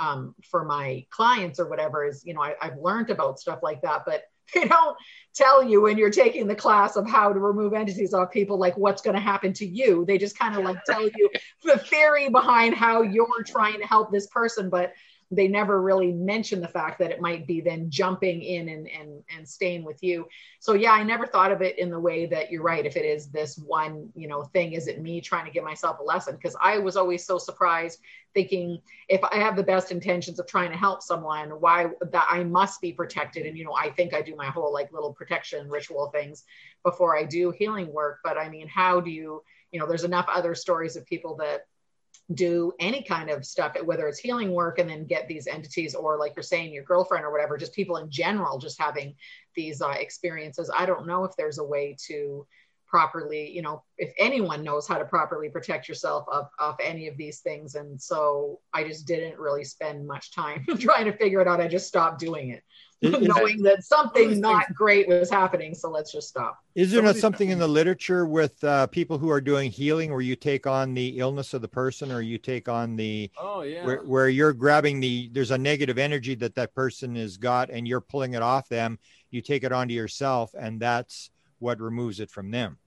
Speaker 7: um, for my clients or whatever. Is you know, I, I've learned about stuff like that, but <laughs> they don't tell you when you're taking the class of how to remove entities off people like what's going to happen to you. They just kind of like tell you <laughs> the theory behind how you're trying to help this person but they never really mention the fact that it might be then jumping in and, and, and staying with you. So yeah, I never thought of it in the way that you're right. If it is this one, you know, thing, is it me trying to give myself a lesson? Because I was always so surprised thinking if I have the best intentions of trying to help someone, why that I must be protected. And, you know, I think I do my whole like little protection ritual things before I do healing work. But I mean, how do you, you know, there's enough other stories of people that do any kind of stuff, whether it's healing work and then get these entities, or like you're saying, your girlfriend or whatever, just people in general, just having these uh, experiences. I don't know if there's a way to properly, you know, if anyone knows how to properly protect yourself of, of any of these things. And so I just didn't really spend much time <laughs> trying to figure it out. I just stopped doing it. Knowing that something not great was happening. So let's just stop.
Speaker 8: Is there not something in the literature with uh, people who are doing healing where you take on the illness of the person or you take on the,
Speaker 6: oh, yeah.
Speaker 8: where, where you're grabbing the, there's a negative energy that that person has got and you're pulling it off them. You take it onto yourself and that's what removes it from them.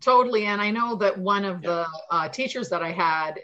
Speaker 7: Totally. And I know that one of the uh, teachers that I had,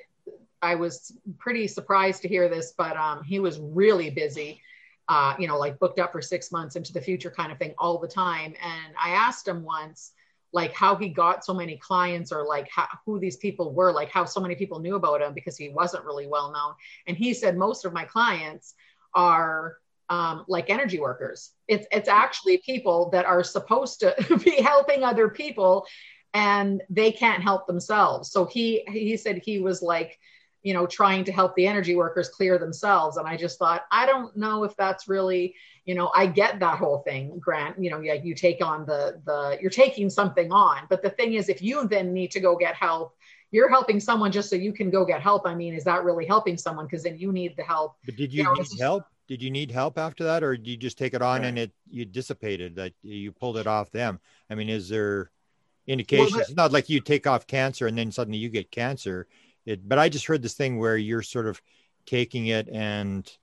Speaker 7: I was pretty surprised to hear this, but um, he was really busy uh, you know, like booked up for six months into the future kind of thing all the time. And I asked him once, like how he got so many clients or like how, who these people were, like how so many people knew about him because he wasn't really well known. And he said most of my clients are um, like energy workers. It's it's actually people that are supposed to <laughs> be helping other people, and they can't help themselves. So he he said he was like you know trying to help the energy workers clear themselves. And i just thought i don't know if that's really you know i get that whole thing grant you know yeah you take on the the you're taking something on. But the thing is if you then need to go get help you're helping someone just so you can go get help. I mean is that really helping someone? Because then you need the help.
Speaker 8: But did you, you know, need help? Did you need help after that or did you just take it on right. and it you dissipated that you pulled it off them? I mean is there indications? well, it's not like you take off cancer and then suddenly you get cancer it but i just heard this thing where you're sort of taking it and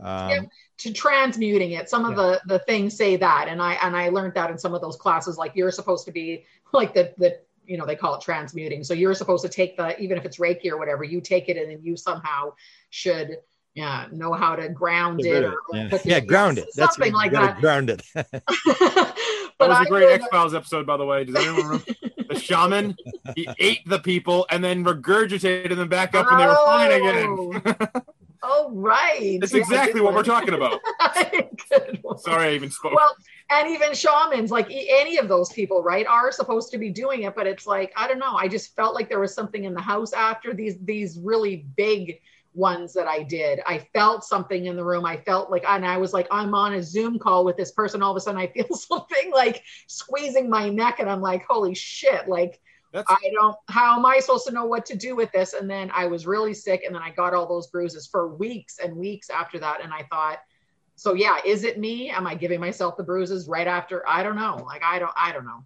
Speaker 8: um, yeah,
Speaker 7: to transmuting it. Some of yeah. the the things say that and i and i learned that in some of those classes like you're supposed to be like the the you know they call it transmuting. So you're supposed to take the even if it's reiki or whatever you take it and then you somehow should yeah know how to ground it, or,
Speaker 8: yeah, yeah ground it.
Speaker 7: That's something like that.
Speaker 8: ground it. <laughs> <laughs>
Speaker 6: That was a great X Files episode, by the way. Does anyone remember? <laughs> the shaman, he ate the people and then regurgitated them back up, and they were fine oh. again. <laughs>
Speaker 7: oh, right.
Speaker 6: That's yeah, exactly what we're talking about. <laughs> Sorry, I even spoke.
Speaker 7: Well, and even shamans, like any of those people, right, are supposed to be doing it, but it's like I don't know. I just felt like there was something in the house after these these really big ones that I did. I felt something in the room. I felt like, and I was like, I'm on a Zoom call with this person. All of a sudden, I <laughs> feel something like squeezing my neck, and I'm like, holy shit! Like, That's... I don't. How am I supposed to know what to do with this? And then I was really sick, and then I got all those bruises for weeks and weeks after that. And I thought, so yeah, is it me? Am I giving myself the bruises right after? I don't know. Like, I don't. I don't know.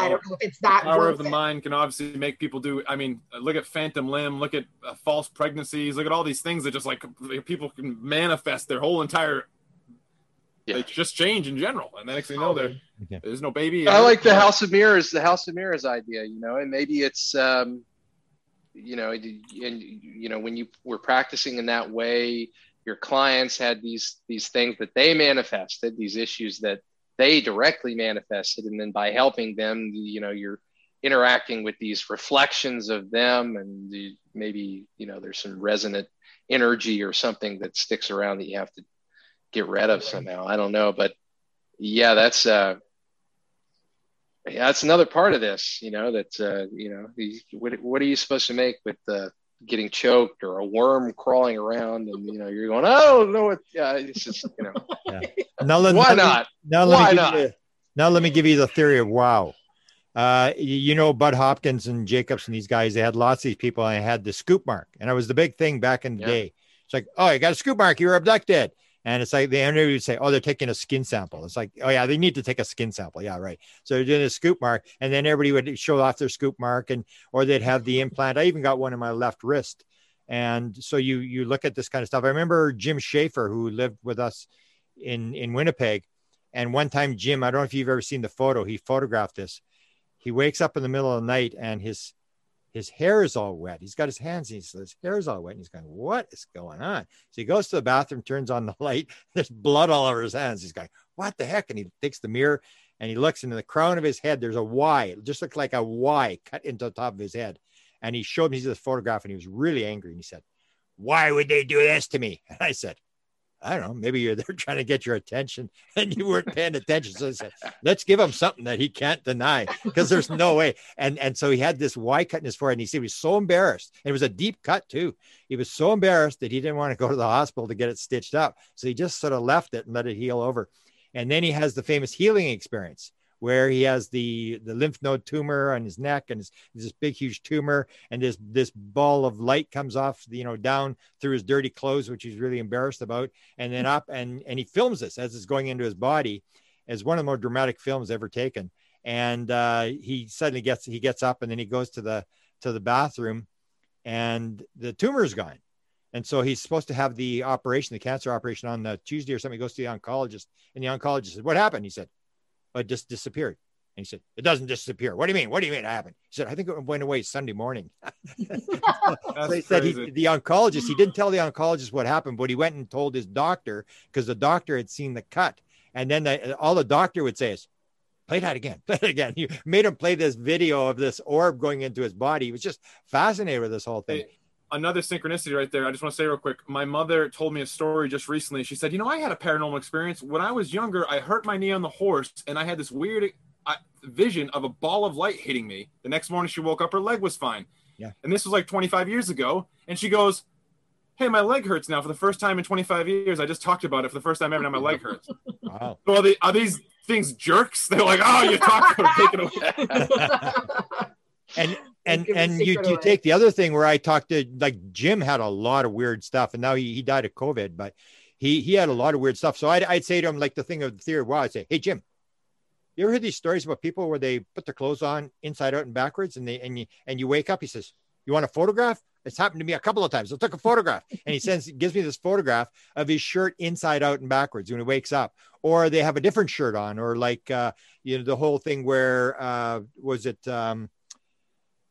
Speaker 7: I don't know if it's that.
Speaker 6: The power of the it. mind can obviously make people do. I mean, look at phantom limb, look at uh, false pregnancies, look at all these things that just like people can manifest their whole entire. Yeah. They just change in general, and the next thing you know, there yeah. there's no baby.
Speaker 5: I like the House of Mirrors, the House of Mirrors idea, you know, and maybe it's, um, you know, and you know when you were practicing in that way, your clients had these these things that they manifested, these issues that they directly manifested and then by helping them you know you're interacting with these reflections of them and the, maybe you know there's some resonant energy or something that sticks around that you have to get rid of somehow. I don't know but yeah that's uh yeah, that's another part of this you know that uh you know what, what are you supposed to make with the getting choked or a worm crawling around and you know you're going oh no it, yeah it's just you know. <laughs> Yeah. <laughs> now let, why not?
Speaker 8: now let why me not? you, now let me give you the theory of wow. Uh you know Budd Hopkins and jacobs and these guys they had lots of these people and I had the scoop mark. And it was the big thing back in the yeah. day. It's like oh you got a scoop mark you were abducted And it's like the interview would say, "Oh, they're taking a skin sample." It's like, "Oh yeah, they need to take a skin sample." Yeah, right. So they're doing a scoop mark, and then everybody would show off their scoop mark, and or they'd have the implant. I even got one in my left wrist, and so you you look at this kind of stuff. I remember Jim Schaefer, who lived with us in in Winnipeg, and one time Jim, I don't know if you've ever seen the photo. He photographed this. He wakes up in the middle of the night, and his his hair is all wet. He's got his hands, and his hair is all wet. And he's going, What is going on? So he goes to the bathroom, turns on the <laughs> light. There's blood all over his hands. He's going, What the heck? And he takes the mirror and he looks into the crown of his head. There's a Y. It just looked like a Y cut into the top of his head. And he showed me this photograph and he was really angry. And he said, Why would they do this to me? <laughs> And I said, I don't know, maybe you're there <laughs> trying to get your attention <laughs> and you weren't paying attention. So said, let's give him something that he can't deny because there's no way. And and so he had this Y cut in his forehead and he said he was so embarrassed. And it was a deep cut too. He was so embarrassed that he didn't want to go to the hospital to get it stitched up. So he just sort of left it and let it heal over. And then he has the famous healing experience where he has the the lymph node tumor on his neck and his, this big huge tumor and this this ball of light comes off you know down through his dirty clothes which he's really embarrassed about and then up and and he films this as it's going into his body as one of the more dramatic films ever taken and uh, he suddenly gets he gets up and then he goes to the to the bathroom and the tumor is gone and so he's supposed to have the operation, the cancer operation on the Tuesday or something. He goes to the oncologist, and the oncologist said, What happened? He said, it just disappeared. And he said, It doesn't disappear. What do you mean? What do you mean it happened? He said, I think it went away Sunday morning. <laughs> they said he, the oncologist, he didn't tell the oncologist what happened, but he went and told his doctor because the doctor had seen the cut. And then the, all the doctor would say is, Play that again, <laughs> play it again. You made him play this video of this orb going into his body. He was just fascinated with this whole thing.
Speaker 6: Hey another synchronicity right there. I just want to say real quick. My mother told me a story just recently. She said, "You know, I had a paranormal experience when I was younger. I hurt my knee on the horse, and I had this weird uh, vision of a ball of light hitting me. The next morning, she woke up, her leg was fine.
Speaker 8: Yeah.
Speaker 6: And this was like 25 years ago. And she goes, "Hey, my leg hurts now for the first time in 25 years. I just talked about it for the first time ever. Now my leg <laughs> hurts.
Speaker 8: Wow.
Speaker 6: So are, they, are these things jerks? They're like, oh, you talked about <laughs> it, take it away.
Speaker 8: and and and you you take the other thing where I talked to like Jim had a lot of weird stuff, and now he, he died of COVID, but he he had a lot of weird stuff. So I'd, I'd say to him like the thing of the theory of wow, I'd say, hey Jim, you ever heard these stories about people where they put their clothes on inside out and backwards, and they and you and you wake up? He says, you want a photograph? It's happened to me a couple of times. I took a photograph, <laughs> and he sends gives me this photograph of his shirt inside out and backwards when he wakes up. Or they have a different shirt on, or like uh, you know the whole thing where uh, was it? Um,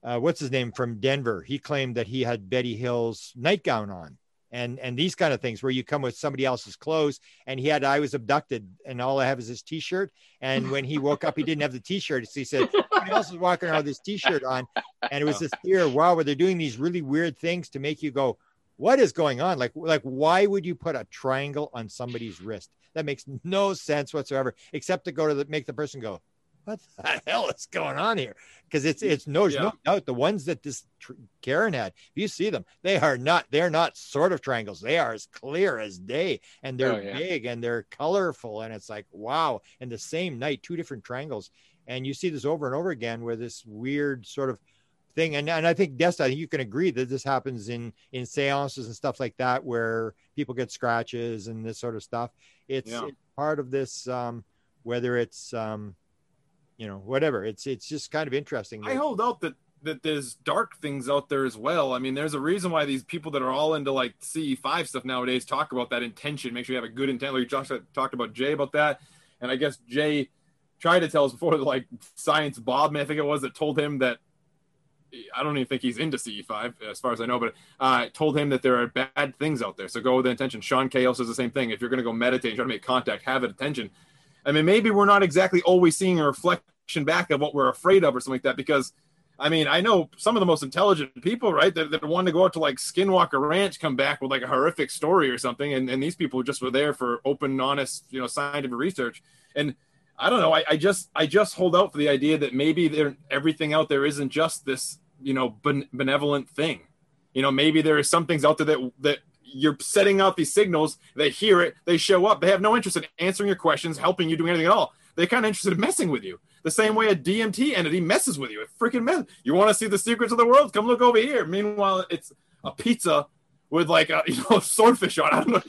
Speaker 8: uh, what's his name from Denver? He claimed that he had Betty Hill's nightgown on, and and these kind of things where you come with somebody else's clothes, and he had I was abducted, and all I have is his T-shirt. And when he woke up, he didn't have the T-shirt. So he said somebody else is walking around with this T-shirt on, and it was this fear. Wow, where they're doing these really weird things to make you go, what is going on? Like like why would you put a triangle on somebody's wrist? That makes no sense whatsoever, except to go to the, make the person go, what the hell is going on here? Because it's it's no, yeah. no doubt the ones that this tr- Karen had, if you see them, they are not they're not sort of triangles. They are as clear as day, and they're oh, yeah. big and they're colorful, and it's like wow. And the same night, two different triangles, and you see this over and over again where this weird sort of thing. And and I think Desta, I think you can agree that this happens in in seances and stuff like that, where people get scratches and this sort of stuff. It's, yeah. it's part of this. Um, whether it's um, you know whatever it's it's just kind of interesting
Speaker 6: i hold out that that there's dark things out there as well i mean there's a reason why these people that are all into like ce5 stuff nowadays talk about that intention make sure you have a good intent like josh talked about jay about that and i guess jay tried to tell us before like science bob i think it was that told him that I don't even think he's into CE5 as far as I know, but uh, told him that there are bad things out there. So go with the intention. Sean Cahill says the same thing. If you're going to go meditate and try to make contact, have an intention. I mean, maybe we're not exactly always seeing a reflection back of what we're afraid of or something like that because I mean, I know some of the most intelligent people, right, that, that want to go out to like Skinwalker Ranch, come back with like a horrific story or something. And, and these people just were there for open, honest, you know, scientific research. And I don't know. I, I just, I just hold out for the idea that maybe there, everything out there isn't just this, you know, ben, benevolent thing. You know, maybe there are some things out there that, that you're setting out these signals. They hear it, they show up. They have no interest in answering your questions, helping you do anything at all. They're kind of interested in messing with you. The same way a DMT entity messes with you. It freaking mess. You want to see the secrets of the world? Come look over here. Meanwhile, it's a pizza with like a <laughs> you know swordfish on. I don't know.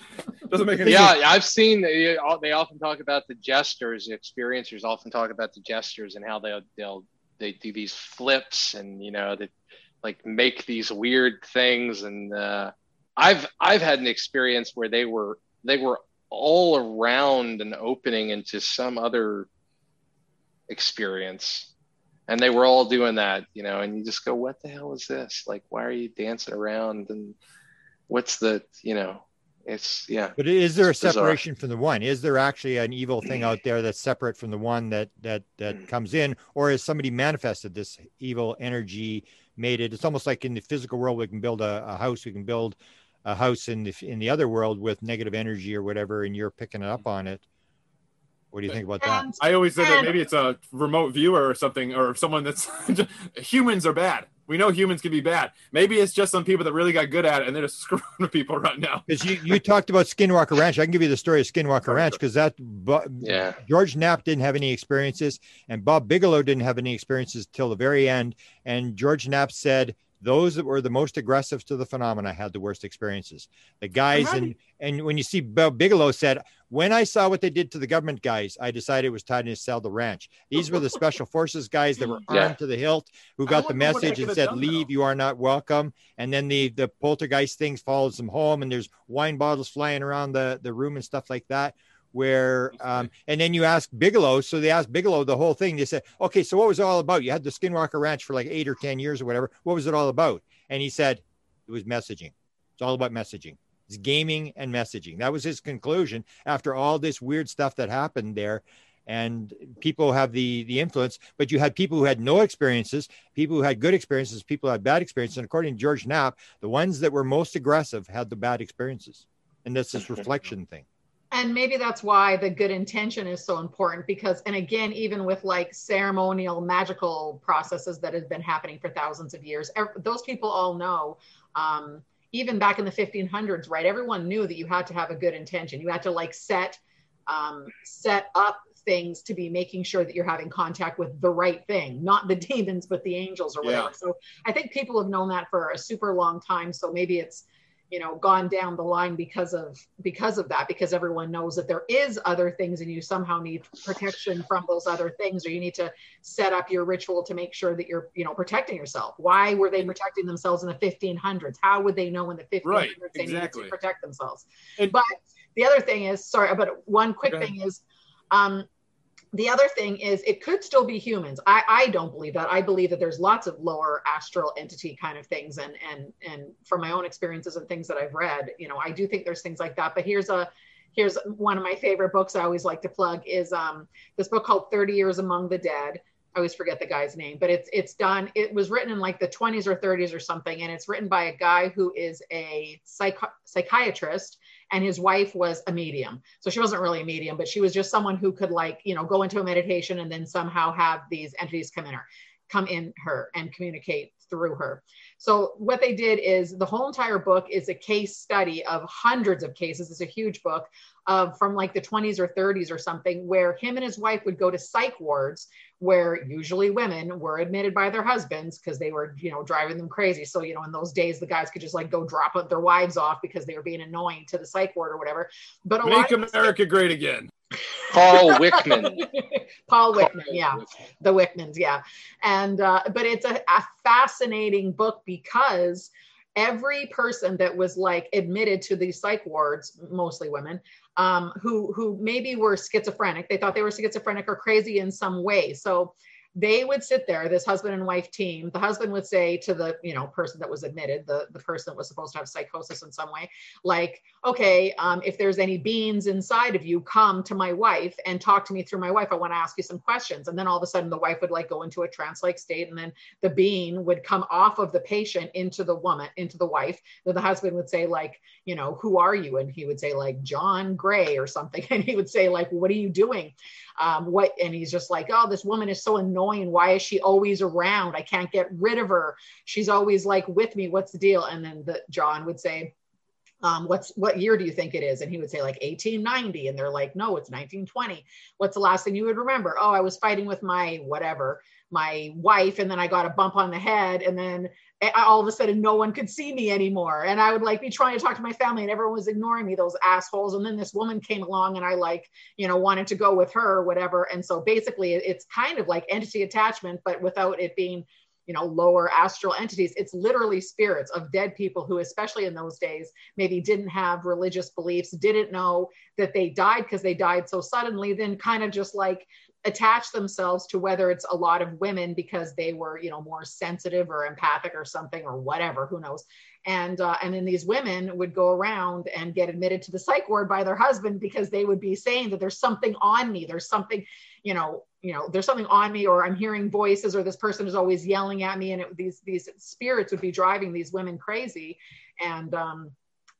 Speaker 6: Doesn't make any
Speaker 5: yeah,
Speaker 6: sense.
Speaker 5: I've seen they, they often talk about the gestures. The experiencers often talk about the gestures and how they'll they'll they do these flips and you know they like make these weird things. And uh, I've I've had an experience where they were they were all around an opening into some other experience and they were all doing that you know and you just go what the hell is this like why are you dancing around and what's the you know it's yeah
Speaker 8: But is there a
Speaker 5: It's bizarre.
Speaker 8: separation from the one? Is there actually an evil thing out there that's separate from the one that that that mm. comes in, or has somebody manifested this evil energy, made it? It's almost like in the physical world, we can build a, a house, we can build a house in the in the other world with negative energy or whatever, and you're picking it up on it. What do you think about that?
Speaker 7: And
Speaker 6: I always say that maybe it's a remote viewer or something, or someone that's <laughs> humans are bad. We know humans can be bad. Maybe it's just some people that really got good at it and they're just <laughs> screwing with people right now.
Speaker 8: Because you, you talked about Skinwalker Ranch. I can give you the story of Skinwalker Ranch because that Bu-
Speaker 5: yeah
Speaker 8: George Knapp didn't have any experiences, and Bob Bigelow didn't have any experiences till the very end. And George Knapp said those that were the most aggressive to the phenomena had the worst experiences. The guys
Speaker 6: how
Speaker 8: and and when you see Bill Bigelow said, when I saw what they did to the government guys, I decided it was time to sell the ranch. These were the special <laughs> forces guys that were
Speaker 5: Yeah.
Speaker 8: armed to the hilt, who got the
Speaker 6: wonder what they
Speaker 8: message and said,
Speaker 6: done,
Speaker 8: "Leave,
Speaker 6: though.
Speaker 8: you are not welcome." And then the the poltergeist things follows them home, and there's wine bottles flying around the the room and stuff like that where um, and then you ask Bigelow. So they asked Bigelow the whole thing. They said, okay, so what was it all about? You had the Skinwalker Ranch for like eight or ten years or whatever. What was it all about? And he said, it was messaging. It's all about messaging. It's gaming and messaging. That was his conclusion after all this weird stuff that happened there. And people have the the influence, but you had people who had no experiences, people who had good experiences, people who had bad experiences. And according to George Knapp, the ones that were most aggressive had the bad experiences. And that's this reflection thing.
Speaker 7: And maybe that's why the good intention is so important because and again even with like ceremonial magical processes that have been happening for thousands of years those people all know um, even back in the 1500s right everyone knew that you had to have a good intention. You had to like set um, set up things to be making sure that you're having contact with the right thing not the <laughs> demons but the angels or whatever.
Speaker 6: Yeah.
Speaker 7: so i think people have known that for a super long time. So maybe it's you know gone down the line because of because of that because everyone knows that there is other things and you somehow need protection from those other things or you need to set up your ritual to make sure that you're you know protecting yourself. Why were they protecting themselves in the 1500s how would they know in the 1500s
Speaker 6: Right,
Speaker 7: they needed to protect themselves?
Speaker 6: And-
Speaker 7: but the other thing is sorry but one quick thing is um the other thing is it could still be humans. I i don't believe that. I believe that there's lots of lower astral entity kind of things and and and from my own experiences and things that i've read you know i do think there's things like that. But here's a here's one of my favorite books i always like to plug is um this book called 30 years among the dead. I always forget the guy's name, but it's it's done. It was written in like the 20s or 30s or something, and it's written by a guy who is a psych- psychiatrist, and his wife was a medium. So she wasn't really a medium, but she was just someone who could like you know go into a meditation and then somehow have these entities come in her, come in her and communicate through her. So what they did is the whole entire book is a case study of hundreds of cases. It's a huge book of from like the 20s or 30s or something, where him and his wife would go to psych wards where usually women were admitted by their husbands because they were, you know, driving them crazy. So, you know, in those days, the guys could just like go drop their wives off because they were being annoying to the psych ward or whatever. But a lot
Speaker 6: Make
Speaker 7: of
Speaker 6: America great again.
Speaker 5: Paul wickman <laughs>
Speaker 7: Paul Wickman, yeah the Wickmans, yeah. And uh, but it's a, a fascinating book because every person that was like admitted to these psych wards, mostly women, um, who who maybe were schizophrenic, they thought they were schizophrenic or crazy in some way. So they would sit there, this husband and wife team. The husband would say to the you know person that was admitted, the the person that was supposed to have psychosis in some way, like, okay, um, if there's any beans inside of you, come to my wife and talk to me through my wife. I want to ask you some questions. And then all of a sudden, the wife would like go into a trance-like state, and then the bean would come off of the patient into the woman, into the wife. Then the husband would say, like, you know, who are you? And he would say, like, John Gray or something. <laughs> And he would say, like, what are you doing? Um, what? And he's just like, oh, this woman is so annoying. Why is she always around? I can't get rid of her. She's always like with me. What's the deal? And then the John would say, um, what's what year do you think it is? And he would say like 1890. And they're like, no, it's 1920. What's the last thing you would remember? Oh, I was fighting with my whatever, my wife, and then I got a bump on the head. And then all of a sudden no one could see me anymore. And I would like be trying to talk to my family and everyone was ignoring me, those assholes. And then this woman came along and I like, you know, wanted to go with her or whatever. And so basically it's kind of like entity attachment, but without it being you know lower astral entities it's literally spirits of dead people who especially in those days maybe didn't have religious beliefs didn't know that they died because they died so suddenly then kind of just like attach themselves to whether it's a lot of women because they were you know more sensitive or empathic or something or whatever who knows? And uh, and then these women would go around and get admitted to the psych ward by their husband because they would be saying that there's something on me there's something you know you know there's something on me or i'm hearing voices or this person is always yelling at me and it, these these spirits would be driving these women crazy. And um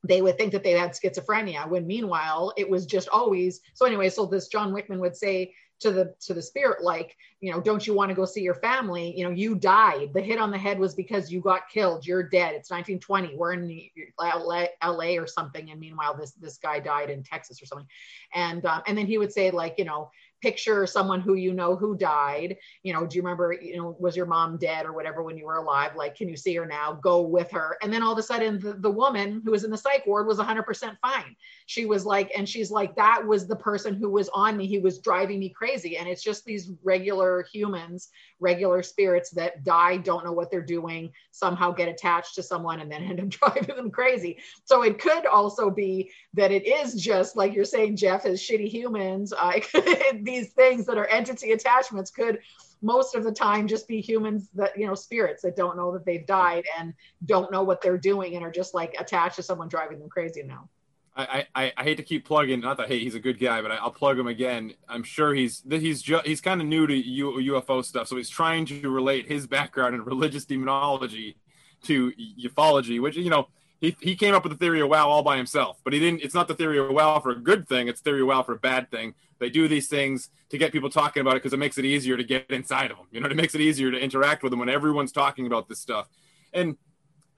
Speaker 7: they would think that they had schizophrenia when meanwhile it was just always so anyway so this john wickman would say to the to the spirit like you know don't you want to go see your family? You know you died. The hit on the head was because you got killed. You're dead. It's 1920 we're in LA, LA or something and meanwhile this this guy died in Texas or something. And um, and then he would say like you know picture someone who you know who died you know do you remember you know was your mom dead or whatever when you were alive? Like can you see her now? Go with her. And then all of a sudden the, the woman who was in the psych ward was 100% fine. She was like and she's like that was the person who was on me. He was driving me crazy. And it's just these regular humans regular spirits that die don't know what they're doing somehow get attached to someone and then <laughs> end up driving them crazy. So it could also be that it is just like you're saying jeff as shitty humans uh, <laughs> these things that are entity attachments could most of the time just be humans that you know spirits that don't know that they've died and don't know what they're doing and are just like attached to someone driving them crazy now
Speaker 6: I, I, I hate to keep plugging. Not that hey, he's a good guy, but I, will plug him again. I'm sure he's he's ju- he's kind of new to U, UFO stuff, so he's trying to relate his background in religious demonology to ufology, which you know he, he came up with the theory of wow all by himself but he didn't it's not the theory of wow for a good thing it's theory of wow for a bad thing they do these things to get people talking about it because it makes it easier to get inside of them you know it makes it easier to interact with them when everyone's talking about this stuff. And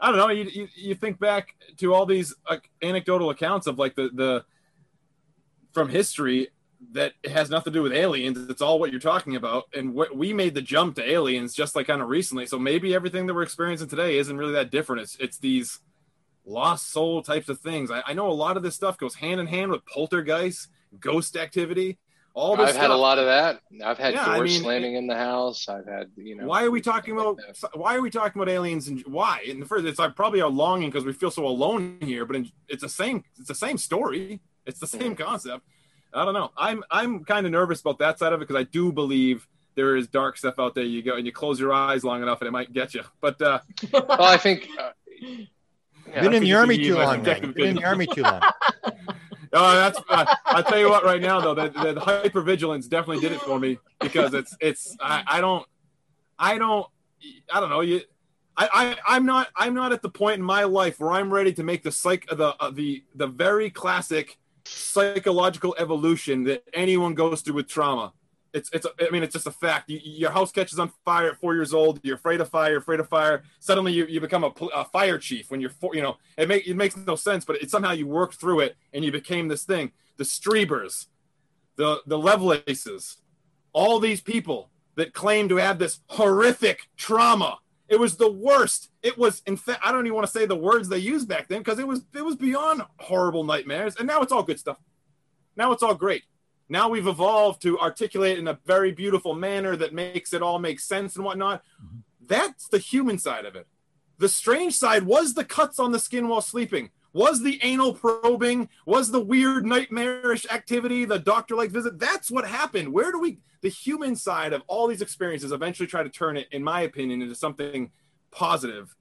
Speaker 6: i don't know you, you, you think back to all these uh, anecdotal accounts of like the the from history that has nothing to do with aliens it's all what you're talking about. And what we made the jump to aliens just like kind of recently. So maybe everything that we're experiencing today isn't really that different. It's it's these lost soul types of things. I, I know a lot of this stuff goes hand in hand with poltergeist, ghost activity. All this
Speaker 5: I've
Speaker 6: stuff.
Speaker 5: had a lot of that. I've had
Speaker 6: Yeah,
Speaker 5: doors
Speaker 6: I mean,
Speaker 5: slamming in the house. I've had, you know.
Speaker 6: Why are we talking about?
Speaker 5: that.
Speaker 6: Why are we talking about aliens and why? In the first, it's like probably a longing because we feel so alone here. But in, it's the same. It's the same story. It's the same concept. I don't know. I'm I'm kind of nervous about that side of it because I do believe there is dark stuff out there. You go and you close your eyes long enough and it might get you. But uh,
Speaker 5: Well, I think. Uh, yeah,
Speaker 8: Been in the army too long, Been in the army too long.
Speaker 6: Oh, that's. Uh, I'll tell you what. Right now, though, the, the hypervigilance definitely did it for me because it's it's. I, I don't. I don't. I don't know. You. I, I I'm not I'm not at the point in my life where I'm ready to make the psych the uh, the the very classic psychological evolution that anyone goes through with trauma. It's it's I mean it's just a fact. You, your house catches on fire at four years old. You're afraid of fire. Afraid of fire. Suddenly you, you become a, a fire chief when you're four. You know it make it makes no sense, but it, somehow you worked through it and you became this thing. The Striebers, the the Lovelaces, all these people that claim to have this horrific trauma. It was the worst. It was in fact I don't even want to say the words they used back then because it was it was beyond horrible nightmares. And now it's all good stuff. Now it's all great. Now we've evolved to articulate in a very beautiful manner that makes it all make sense and whatnot. Mm-hmm. That's the human side of it. The strange side was the cuts on the skin while sleeping, was the anal probing, was the weird nightmarish activity, the doctor like visit. That's what happened. Where do we, the human side of all these experiences, eventually try to turn it, in my opinion, into something positive?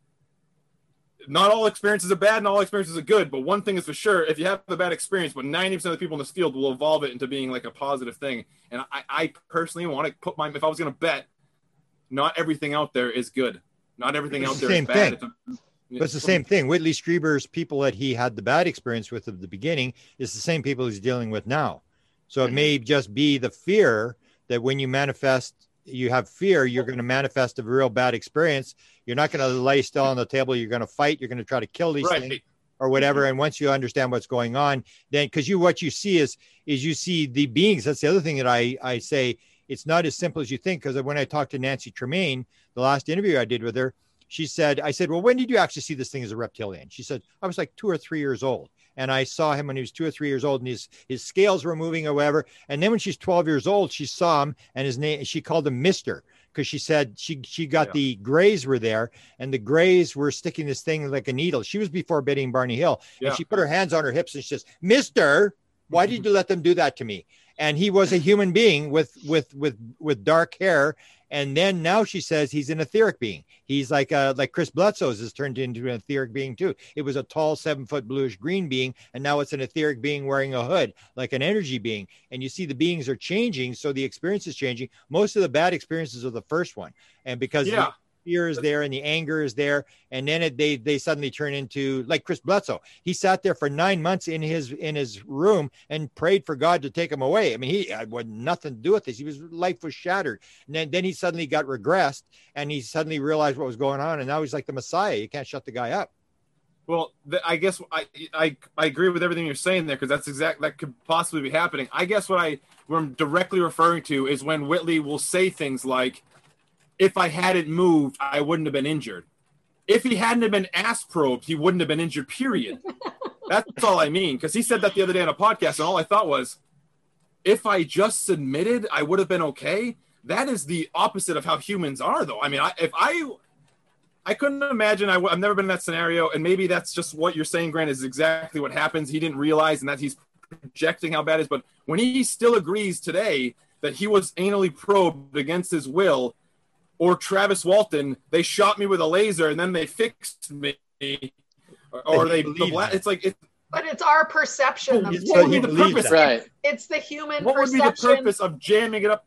Speaker 6: Not all experiences are bad and all experiences are good, but one thing is for sure if you have a bad experience, but 90% of the people in this field will evolve it into being like a positive thing. And I, I personally want to put my, if I was going to bet, not everything out there is good. Not everything
Speaker 8: It's
Speaker 6: out
Speaker 8: the
Speaker 6: there is bad.
Speaker 8: thing.
Speaker 6: It's a-
Speaker 8: But it's the same thing. Whitley Strieber's people that he had the bad experience with at the beginning is the same people he's dealing with now. So it mm-hmm. may just be the fear that when you manifest, you have fear, you're going to manifest a real bad experience. You're not going to lay still on the table. You're going to fight. You're going to try to kill these
Speaker 6: Right.
Speaker 8: things. or whatever. And once you understand what's going on, then because you what you see is is you see the beings. That's the other thing that I I say. It's not as simple as you think. Because when I talked to Nancy Tremaine, the last interview I did with her, she said, I said, well, when did you actually see this thing as a reptilian? She said, I was like two or three years old. And I saw him when he was two or three years old and his, his scales were moving or whatever. And then when she's 12 years old, she saw him and his name, she called him Mr. because she said she, she got
Speaker 6: Yeah.
Speaker 8: the grays were there and the grays were sticking this thing like a needle. She was before Betty Barney Hill
Speaker 6: Yeah.
Speaker 8: and she put her hands on her hips and she says, Mister, why did mm-hmm. you let them do that to me? And he was a human being with with with with dark hair. And then now she says he's an etheric being. He's like uh like Chris Bledsoe's has turned into an etheric being too. It was a tall seven foot bluish green being, and now it's an etheric being wearing a hood, like an energy being. And you see the beings are changing, so the experience is changing. Most of the bad experiences are the first one, and because
Speaker 6: Yeah.
Speaker 8: Fear is there and the anger is there. And then it, they they suddenly turn into like chris bledsoe he sat there for nine months in his in his room and prayed for god to take him away. I mean he had nothing to do with this. He was life was shattered. And then, then he suddenly got regressed and he suddenly realized what was going on. And now he's like the messiah. You can't shut the guy up.
Speaker 6: Well, I guess I, I I agree with everything you're saying there because that's exact that could possibly be happening. I guess what I what I'm directly referring to is when Whitley will say things like, "If I hadn't moved, I wouldn't have been injured. If he hadn't have been ass probed, he wouldn't have been injured. Period." <laughs> that's all I mean because he said that the other day on a podcast, and all I thought was, "If I just submitted, I would have been okay." That is the opposite of how humans are, though. I mean, I, if I I couldn't imagine. I, have never been in that scenario, and maybe that's just what you're saying, Grant, is exactly what happens. He didn't realize, and that he's projecting how bad it is. But when he still agrees today that he was anally probed against his will, or Travis Walton, they shot me with a laser and then they fixed me, or, or
Speaker 8: And
Speaker 6: they. The bla- it's like, it,
Speaker 7: But it's our perception. Of
Speaker 8: It's
Speaker 6: what would be the purpose?
Speaker 5: Right.
Speaker 7: it's the human
Speaker 6: What would be the purpose of jamming it up?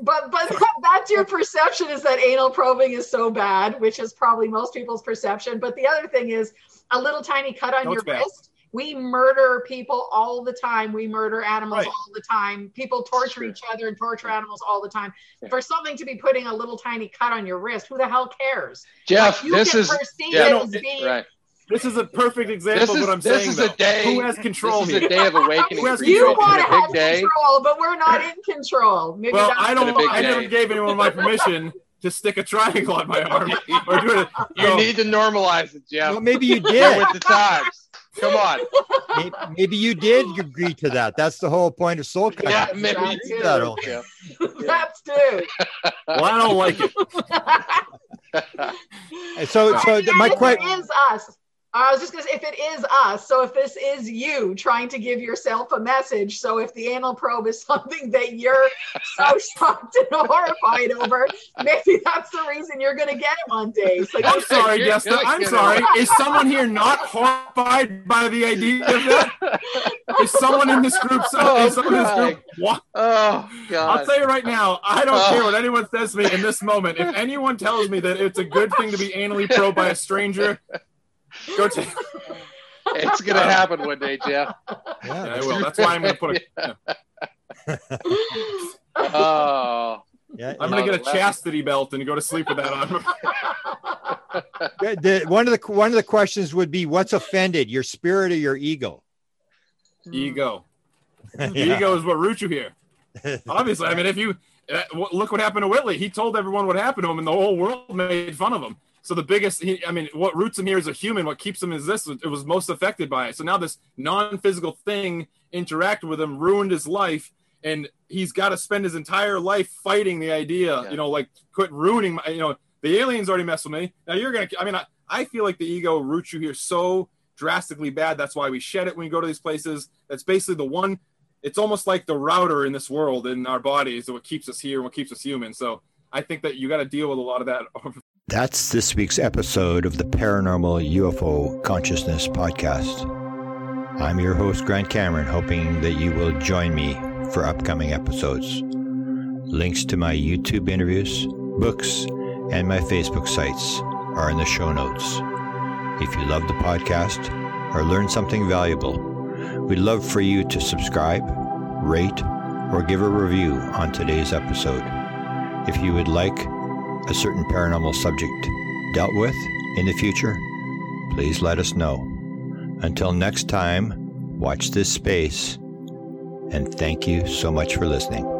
Speaker 7: But but <laughs> that's your perception is that anal probing is so bad, which is probably most people's perception. But the other thing is a little tiny cut on
Speaker 6: No,
Speaker 7: your
Speaker 6: bad.
Speaker 7: wrist. We murder people all the time. We murder animals
Speaker 6: Right.
Speaker 7: all the time. People torture
Speaker 5: Sure.
Speaker 7: each other and torture animals all the time.
Speaker 5: Yeah.
Speaker 7: For something to be putting a little tiny cut on your wrist, who the hell cares?
Speaker 5: Jeff,
Speaker 7: you
Speaker 5: this
Speaker 7: can
Speaker 5: is
Speaker 7: perceive
Speaker 5: yeah,
Speaker 7: it as being
Speaker 5: right.
Speaker 6: This is a perfect example
Speaker 5: This
Speaker 6: of what I'm
Speaker 5: this
Speaker 6: saying.
Speaker 5: is
Speaker 6: though.
Speaker 5: a day.
Speaker 6: Who has control
Speaker 5: This
Speaker 6: here?
Speaker 5: is a day of awakening.
Speaker 6: Who has
Speaker 7: you
Speaker 6: control?
Speaker 7: want to
Speaker 5: It's big
Speaker 7: have
Speaker 5: day.
Speaker 7: control, but we're not in control. Maybe
Speaker 6: Well, I don't.
Speaker 5: It's a
Speaker 6: I never
Speaker 5: day.
Speaker 6: gave anyone my permission to stick a triangle on my arm <laughs> or do it.
Speaker 5: You
Speaker 6: So-
Speaker 5: need to normalize it, Jeff.
Speaker 8: well maybe you
Speaker 5: Get
Speaker 8: did
Speaker 5: with the times. Come on. <laughs>
Speaker 8: Maybe, maybe you did agree to that that's the whole point of soul
Speaker 5: Yeah, maybe <laughs>
Speaker 7: That's
Speaker 5: you
Speaker 7: it.
Speaker 8: that
Speaker 5: do,
Speaker 8: old-
Speaker 5: Jeff.
Speaker 7: That's too.
Speaker 6: Well, I don't like it. <laughs>
Speaker 8: So so my question
Speaker 7: is us. I was just gonna say if it is us, so if this is you trying to give yourself a message, so if the anal probe is <laughs> something that you're so <laughs> shocked and horrified over, maybe that's the reason you're gonna get it one day. So
Speaker 6: I'm sorry,
Speaker 5: You're-
Speaker 6: Jessica. I'm
Speaker 5: kidding.
Speaker 6: sorry. <laughs> Is someone here not horrified by the idea of that? Is someone in this group?
Speaker 5: So, Oh,
Speaker 6: is someone in this group? What?
Speaker 5: Oh
Speaker 6: I'll
Speaker 5: God.
Speaker 6: tell you right now, I don't
Speaker 5: Oh.
Speaker 6: care what anyone says to me in this moment. If anyone tells me that it's a good thing to be anally probed by a stranger, go take.
Speaker 5: It's gonna happen one day, Jeff.
Speaker 8: yeah,
Speaker 6: Yeah, I will. That's why I'm going to put a. <laughs>
Speaker 5: Oh.
Speaker 8: yeah,
Speaker 6: I'm going to get a chastity belt and go to sleep with that on.
Speaker 8: The- the- one of the one of the questions would be what's offended your spirit or your ego
Speaker 6: Ego. <laughs>
Speaker 8: Yeah.
Speaker 6: Ego is what roots you here. Obviously, I mean, if you uh, look what happened to Whitley, he told everyone what happened to him, and the whole world made fun of him. So the biggest, he, I mean, what roots him here as a human, what keeps him is this. It was most affected by it. So now this non-physical thing interacted with him, ruined his life, and he's got to spend his entire life fighting the idea.
Speaker 5: Yeah.
Speaker 6: You know, like quit ruining my. You know, the aliens already messed with me. Now you're gonna. I mean, I, I feel like the ego roots you here so drastically bad. That's why we shed it when we go to these places. That's basically the one it's almost like the router in this world in our bodies what keeps us here and what keeps us human so i think that you got to deal with a lot of that <laughs>
Speaker 8: That's this week's episode of the Paranormal UFO Consciousness Podcast. I'm your host, Grant Cameron, hoping that you will join me for upcoming episodes. Links to my YouTube interviews, books, and my Facebook sites are in the show notes. If you love the podcast or learn something valuable, we'd love for you to subscribe, rate, or give a review on today's episode. If you would like a certain paranormal subject dealt with in the future, please let us know. Until next time, watch this space, and thank you so much for listening.